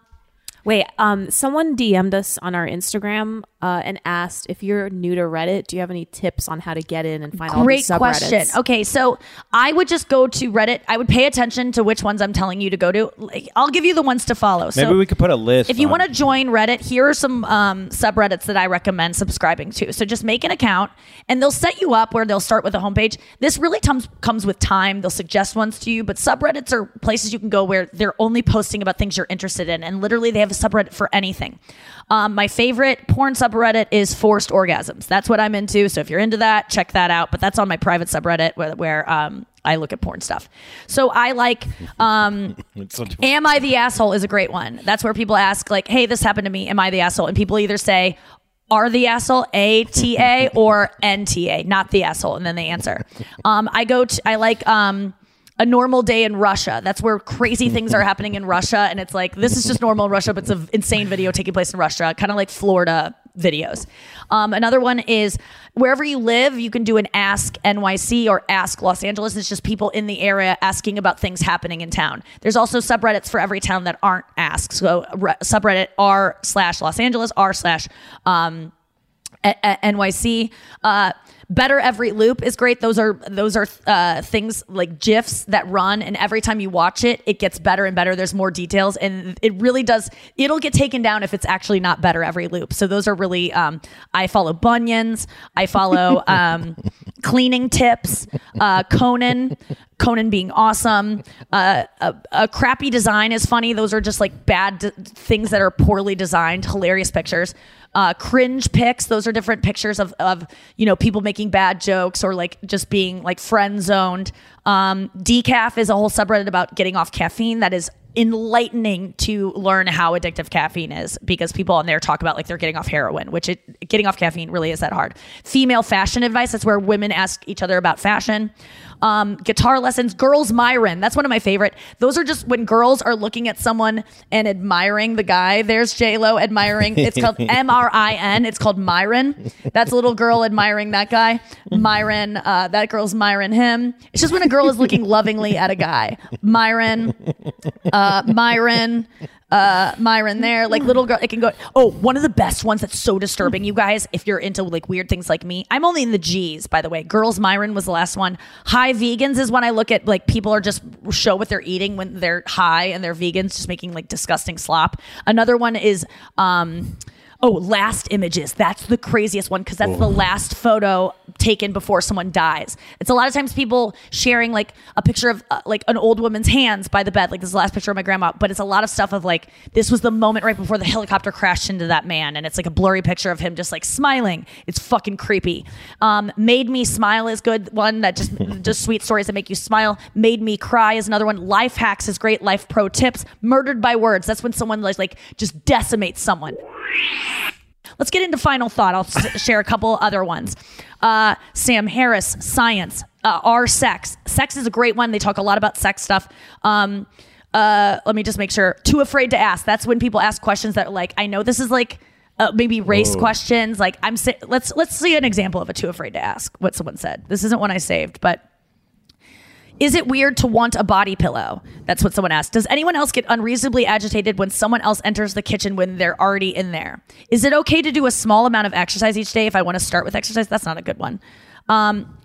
F: Wait, um, someone DM'd us on our Instagram uh, and asked if you're new to Reddit, do you have any tips on how to get in and find all
C: Great
F: these subreddits?
C: question. Okay, so I would just go to Reddit. I would pay attention to which ones I'm telling you to go to. Like, I'll give you the ones to follow.
K: Maybe
C: so
K: we could put a list.
C: if you
K: on-
C: want to join Reddit, here are some um, subreddits that I recommend subscribing to. So just make an account, and they'll set you up where they'll start with a homepage. This really comes comes with time. They'll suggest ones to you, but subreddits are places you can go where they're only posting about things you're interested in, and literally they have a subreddit for anything. Um, my favorite porn subreddit is forced orgasms. That's what I'm into. So if you're into that, check that out. But that's on my private subreddit where, where um, I look at porn stuff. So I like. Um, <laughs>
K: It's such a-
C: Am I the asshole is a great one. That's where people ask, like, hey, this happened to me. Am I the asshole? And people either say, are the asshole A T A <laughs> or N T A, not the asshole, and then they answer. <laughs> Um, I go to I like um a normal day in Russia. That's where crazy things are happening in Russia, and it's like this is just normal in Russia, but it's an insane video taking place in Russia, kind of like Florida videos. Um, another one is wherever you live, you can do an Ask NYC or Ask Los Angeles. It's just people in the area asking about things happening in town. There's also subreddits for every town that aren't asked. So re- subreddit r slash Los Angeles r slash um, NYC. Uh, Better every loop is great. Those are those are uh, things like gifs that run, and every time you watch it, it gets better and better. There's more details, and it really does. It'll get taken down if it's actually not better every loop. So those are really. Um, I follow bunions. I follow um, cleaning tips. Uh, Conan. Conan being awesome. Uh, a, a crappy design is funny. Those are just like bad d- things that are poorly designed. Hilarious pictures. Uh, cringe pics. Those are different pictures of, of you know people making bad jokes or like just being like friend zoned. Um, decaf is a whole subreddit about getting off caffeine. That is enlightening to learn how addictive caffeine is because people on there talk about like they're getting off heroin, which it getting off caffeine really is that hard. Female fashion advice. That's where women ask each other about fashion. Um, guitar lessons, girls Mirin. That's one of my favorite. Those are just when girls are looking at someone and admiring the guy. There's J Lo admiring. It's called <laughs> M R I N. It's called Mirin. That's a little girl admiring that guy. Mirin. Uh, that girl's Mirin him. It's just when a girl is looking lovingly at a guy. Mirin. Uh, Mirin. Uh, Mirin there, like little girl, it can go. Oh, one of the best ones that's so disturbing, you guys, if you're into like weird things like me. I'm only in the G's, by the way. Girls Mirin was the last one. High vegans is when I look at like people are just show what they're eating when they're high and they're vegans, just making like disgusting slop. Another one is um Oh, last images. That's the craziest one because that's the last photo taken before someone dies. It's a lot of times people sharing like a picture of uh, like an old woman's hands by the bed. Like this is the last picture of my grandma, but it's a lot of stuff of like this was the moment right before the helicopter crashed into that man, and it's like a blurry picture of him just like smiling. It's fucking creepy. Um, Made me smile is good one that just <laughs> just sweet stories that make you smile. Made me cry is another one. Life hacks is great. Life pro tips. Murdered by words. That's when someone like like just decimates someone. Let's get into final thought. I'll s- share a couple other ones. Uh, Sam Harris, science, uh, R sex. Sex is a great one. They talk a lot about sex stuff. Um, uh, let me just make sure. Too afraid to ask. That's when people ask questions that are like, I know this is like uh, maybe race
M: Whoa.
C: questions. Like I'm. sa- Let's let's see an example of a too afraid to ask. What someone said. This isn't one I saved, but is it weird to want a body pillow? That's what someone asked. Does anyone else get unreasonably agitated when someone else enters the kitchen when they're already in there? Is it okay to do a small amount of exercise each day if I want to start with exercise? That's not a good one. Um,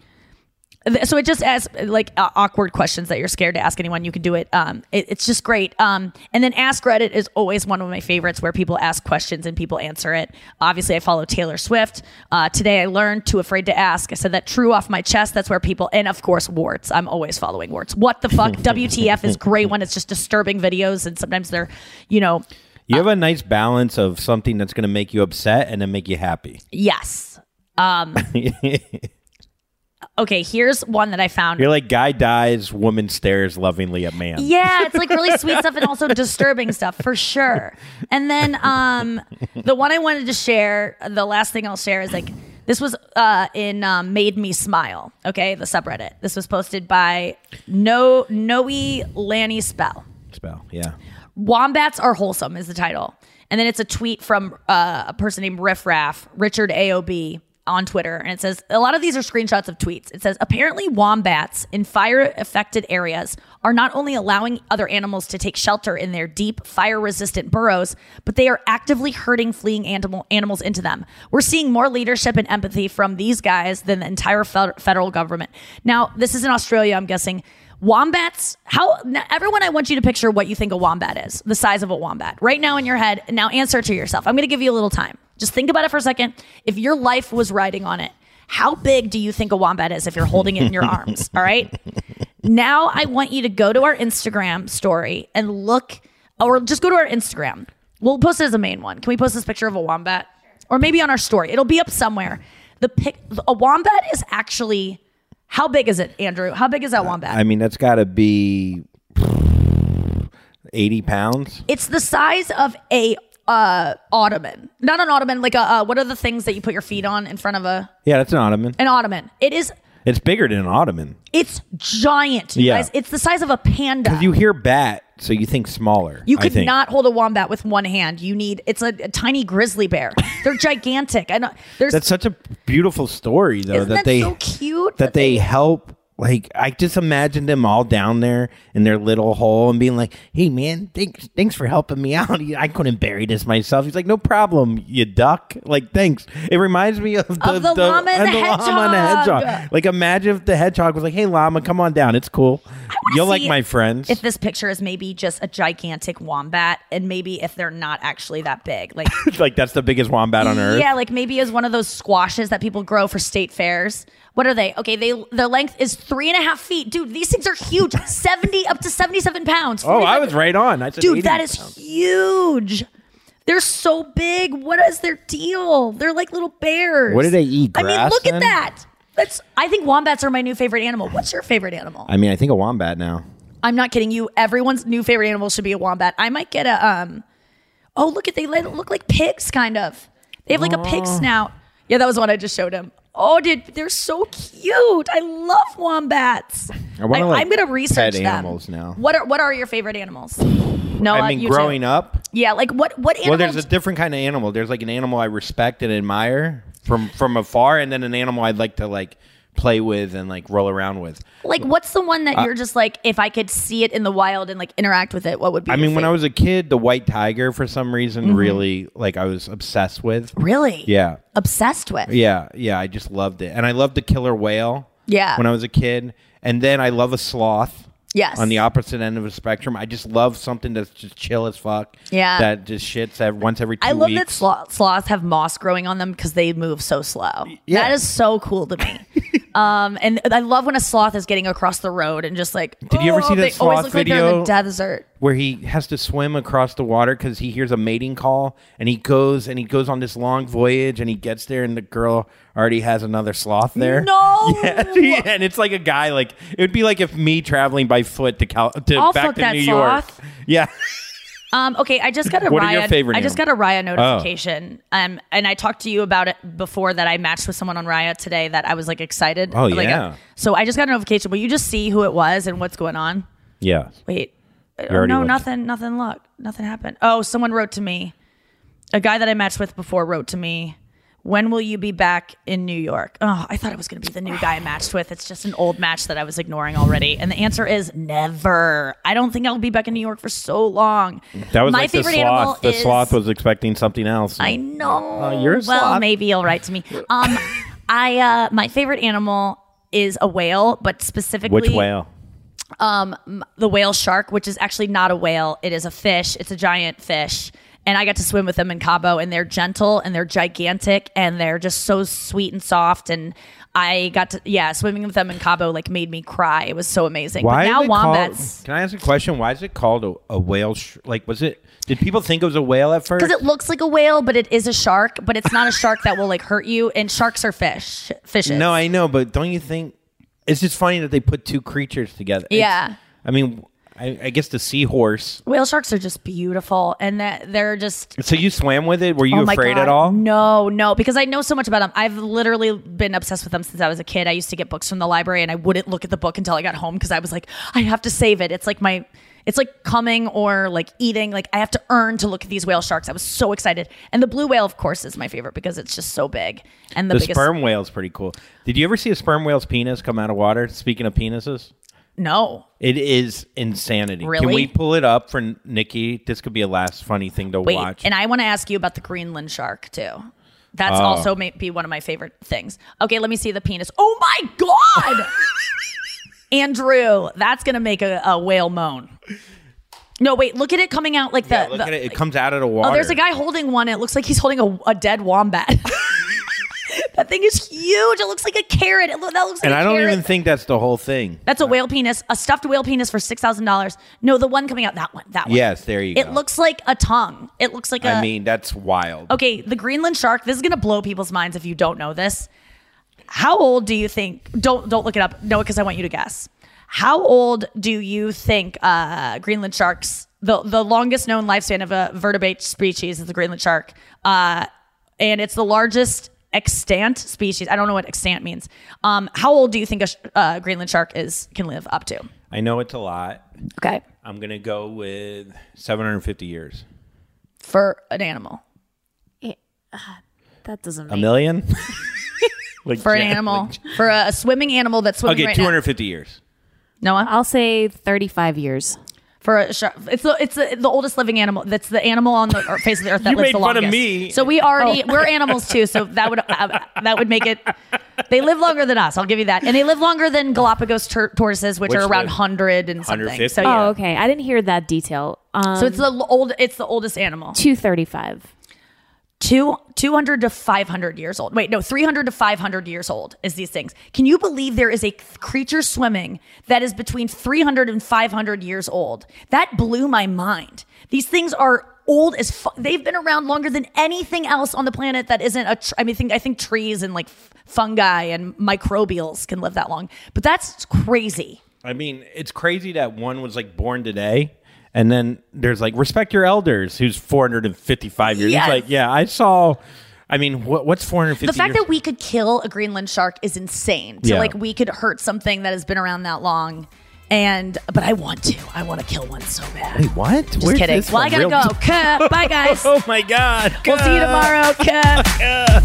C: so it just asks like uh, awkward questions that you're scared to ask anyone. You can do it. Um, it it's just great. Um, and then Ask Reddit is always one of my favorites where people ask questions and people answer it. Obviously, I follow Taylor Swift. Uh, today I learned too afraid to ask. I said that true off my chest. That's where people and of course warts. I'm always following warts. What the fuck? <laughs> WTF is great when it's just disturbing videos and sometimes they're, you know,
K: You have a nice balance of something that's going to make you upset and then make you happy.
C: yes. Um, <laughs> okay, here's one that I found.
K: You're like guy dies, woman stares lovingly at man.
C: Yeah, it's like really sweet <laughs> stuff and also disturbing stuff for sure. And then um the one I wanted to share, the last thing I'll share is like this was uh in um, Made Me Smile, okay, the subreddit. This was posted by No Noe Lanny Spell.
K: Spell, yeah.
C: Wombats are wholesome is the title. And then it's a tweet from uh, a person named Riff Raff, Richard AOB on Twitter. And it says, a lot of these are screenshots of tweets. It says, apparently wombats in fire affected areas are not only allowing other animals to take shelter in their deep fire resistant burrows, but they are actively herding fleeing animal, animals into them. We're seeing more leadership and empathy from these guys than the entire federal government. Now, this is in Australia, I'm guessing. Wombats, how everyone I want you to picture what you think a wombat is, the size of a wombat. Right now in your head, now answer to yourself. I'm going to give you a little time. Just think about it for a second. If your life was riding on it, how big do you think a wombat is if you're holding it in your <laughs> arms? All right? Now I want you to go to our Instagram story and look or just go to our Instagram. We'll post it as a main one. Can we post this picture of a wombat? Or maybe on our story. It'll be up somewhere. The pic a wombat is actually how big is it, Andrew? How big is that wombat?
K: I mean, that's got to be 80 pounds.
C: It's the size of a uh ottoman. Not an ottoman, like a uh, what are the things that you put your feet on in front of a
K: Yeah, that's an ottoman.
C: an ottoman? It is
K: It's bigger than an ottoman.
C: it's giant, you
K: Yeah.
C: guys. It's the size of a panda.
K: Because you hear bat, so you think smaller.
C: You could not hold a wombat with one hand. You need it's a, a tiny grizzly bear. They're <laughs> gigantic. I know there's
K: That's such a beautiful story, though. That
C: that
K: they
C: so cute
K: That they help. Like I just imagined them all down there in their little hole and being like, "Hey, man, thanks, thanks for helping me out. <laughs> I couldn't bury this myself." He's like, "No problem, you duck." Like, thanks. It reminds me of the,
C: Of the llama and the
K: llama
C: hedgehog.
K: Like, imagine if the hedgehog was like, "Hey, llama, come on down. It's cool. You'll like my friends."
C: if this picture is maybe just a gigantic wombat, and maybe if they're not actually that big, like <laughs>
K: like that's the biggest wombat on earth.
C: yeah, like maybe as one of those squashes that people grow for state fairs. What are they? Okay, they their length is three and a half feet, dude. These things are huge, seventy up to seventy-seven pounds.
K: Oh, I was right on. I
C: dude that is
K: pounds.
C: huge they're so big what is their deal they're like little bears
K: What do they eat,
C: i mean look
K: then?
C: at that that's i think wombats are my new favorite animal what's your favorite animal
K: I mean, I think a wombat now.
C: i'm not kidding you everyone's new favorite animal should be a wombat i might get a um oh look at they look like pigs kind of they have like a pig
K: Oh.
C: snout yeah that was one i just showed him oh dude they're so cute i love wombats
K: I wanna, like,
C: i'm gonna research
K: pet
C: them.
K: animals now.
C: what are what are your favorite animals no
K: I uh, mean,
C: you
K: growing
C: too.
K: up,
C: yeah like what what
K: well, there's a different kind of animal. There's like an animal I respect and admire from from afar, and then an animal I'd like to like play with and like roll around with.
C: Like, what's the one that
K: Uh,
C: you're just like, if I could see it in the wild and like interact with it, what would be?
K: I mean, when I was a kid, the white tiger for some reason
C: Mhm.
K: really like I was obsessed with.
C: Really?
K: Yeah.
C: obsessed with.
K: Yeah, yeah, I just loved it, and I loved the killer whale.
C: Yeah.
K: when I was a kid, and then I love a sloth.
C: Yes.
K: On the opposite end of the spectrum. I just love something that's just chill as fuck.
C: Yeah.
K: That just shits ev- once every two
C: I love that sloth, sloths have moss growing on them because they move so slow.
K: Yeah.
C: That is so cool to me. <laughs> um, and I love when a sloth is getting across the road and just like.
K: Did you ever
C: oh,
K: see that
C: they always
K: sloth
C: look like they're in
K: video?
C: the desert.
K: where he has to swim across the water because he hears a mating call and he goes and he goes on this long voyage and he gets there and the girl already has another sloth there.
C: No. <laughs>
K: Yeah, and it's like a guy like it would be like if me traveling by foot to Cal to
C: I'll
K: back
C: fuck
K: to
C: that
K: New
C: sloth.
K: York. <laughs> Yeah.
C: Um, okay, I just got a
K: What are
C: Raya.
K: your favorite
C: I just got a Raya
K: Oh.
C: notification. Um, and I talked to you about it before that I matched with someone on Raya today that I was like excited.
K: Oh,
C: Like,
K: yeah.
C: uh, so I just got a notification. Will you just see who it was and what's going on?
K: Yeah.
C: Wait. Oh, no,
K: looked.
C: nothing. Nothing. Look, nothing happened. Oh, someone wrote to me. A guy that I matched with before wrote to me. When will you be back in New York? Oh, I thought it was going to be the new guy I <sighs> matched with. It's just an old match that I was ignoring already. And the answer is never. I don't think I'll be back in New York for so long.
K: That was
C: my
K: like the
C: favorite animal
K: sloth. The
C: is
K: sloth was expecting something else.
C: I know.
K: Oh, you're a
C: well, maybe you'll write to me. Um, <laughs> I uh, my favorite animal is a whale, but specifically
K: Which whale?
C: um, the whale shark, which is actually not a whale. It is a fish. It's a giant fish. And I got to swim with them in Cabo, and they're gentle and they're gigantic and they're just so sweet and soft. And I got to, yeah, swimming with them in Cabo like made me cry. It was so amazing.
K: Why
C: but now
K: it called-
C: wombats,
K: can I ask a question? Why is it called a, a whale? Sh- like, was it? Did people think it was a whale at first?
C: because it looks like a whale, but it is a shark. But it's not a shark that will like hurt you. And sharks are fish, fishes.
K: No, I know, but don't you think it's just funny that they put two creatures together? It's-
C: Yeah.
K: I mean, I, I guess the seahorse.
C: Whale sharks are just beautiful, and that they're just
K: So you swam with it? Were you
C: Oh
K: afraid
C: God.
K: at all?
C: No, no, because I know so much about them. I've literally been obsessed with them since I was a kid. I used to get books from the library and I wouldn't look at the book until I got home because I was like, I have to save it. It's like my it's like coming or like eating. Like I have to earn to look at these whale sharks. I was so excited. And the blue whale, of course, is my favorite because it's just so big. And the,
K: The,
C: biggest
K: sperm whale's pretty cool. Did you ever see a sperm whale's penis come out of water? Speaking of penises,
C: No.
K: it is insanity. Can we pull it up for Nikki? This could be a last funny thing to
C: Wait,
K: watch.
C: and I want to ask you about the Greenland shark too. That's
K: Oh.
C: also may be one of my favorite things. Okay, let me see the penis. Oh my god, <laughs> Andrew, that's gonna make a, a whale moan. No, wait, look at it coming out like the.
K: yeah, look
C: the-
K: at it. It comes out of the water.
C: Oh, there's a guy holding one. It looks like he's holding a, a dead wombat. <laughs> that thing is huge. It looks like a carrot. It, lo- that looks like
K: and
C: a
K: I don't even think that's the whole thing.
C: That's a whale penis, a stuffed whale penis for six thousand dollars. No, the one coming out, that one, that one.
K: Yes, there you go.
C: It looks like a tongue. It looks like a.
K: I mean, that's wild.
C: Okay, the Greenland shark. This is gonna blow people's minds if you don't know this. How old do you think? Don't don't look it up. No, because I want you to guess. How old do you think uh, Greenland sharks? The the longest known lifespan of a vertebrate species is the Greenland shark, uh, and it's the largest extant species. I don't know what extant means. Um, how old do you think a sh- uh, Greenland shark is can live up to?
K: I know it's a lot.
C: Okay,
K: I'm gonna go with 750 years.
C: for an animal,
F: That doesn't.
K: A million? <laughs> <laughs> like
C: for an
K: Jack-
C: animal,
K: like-
C: for a, a swimming animal that's swimming
K: okay,
C: right
K: 250 years.
C: now. Noah.
F: I'll say 35 years.
C: For a shark. It's the it's the, the oldest living animal. That's the animal on the face of the earth that <laughs>
K: You
C: lives
K: made
C: the
K: fun of
C: longest.
K: me.
C: So we already we're animals too. So <laughs> that would uh, that would make it. They live longer than us. I'll give you that, and they live longer than Galapagos tur- tortoises, which,
K: Which
C: are around
K: live-
C: hundred and something.
K: 150?
C: So yeah.
F: Oh, okay. I didn't hear that detail. Um,
C: So it's the old. It's the oldest animal.
F: 235.
C: Two, 200 to 500 years old. Wait, no, 300 to 500 years old is these things. Can you believe there is a creature swimming that is between 300 and 500 years old? That blew my mind. These things are old as fu- they've been around longer than anything else on the planet that isn't a tr- I mean think I think trees and like f- fungi and microbials can live that long. But that's crazy.
K: I mean, it's crazy that one was like born today, and then there's like respect your elders, who's 455 years.
C: Yes.
K: It's like, yeah, I saw. I mean, what, what's 450?
C: The fact
K: years?
C: that we could kill a Greenland shark is insane. To
K: Yeah.
C: like we could hurt something that has been around that long. And but I want to. I want to kill one so bad.
K: Wait, what?
C: Just
K: Where's
C: kidding.
K: this
C: Well, I gotta
K: Real-
C: go. <laughs> Bye, guys. <laughs>
K: oh my god!
C: We'll see you tomorrow. <laughs> Cut.
M: The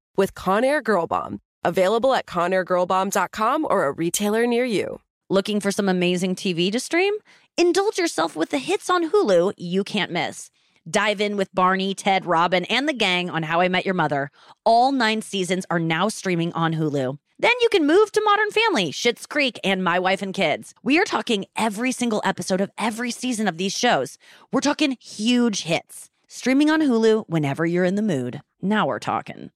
A: with Conair Girl Bomb. Available at ConairGirlBomb.com or a retailer near you.
G: Looking for some amazing TV to stream? Indulge yourself with the hits on Hulu you can't miss. Dive in with Barney, Ted, Robin, and the gang on How I Met Your Mother. All nine seasons are now streaming on Hulu. Then you can move to Modern Family, Schitt's Creek, and My Wife and Kids. We are talking every single episode of every season of these shows. We're talking huge hits. Streaming on Hulu whenever you're in the mood. Now we're talking.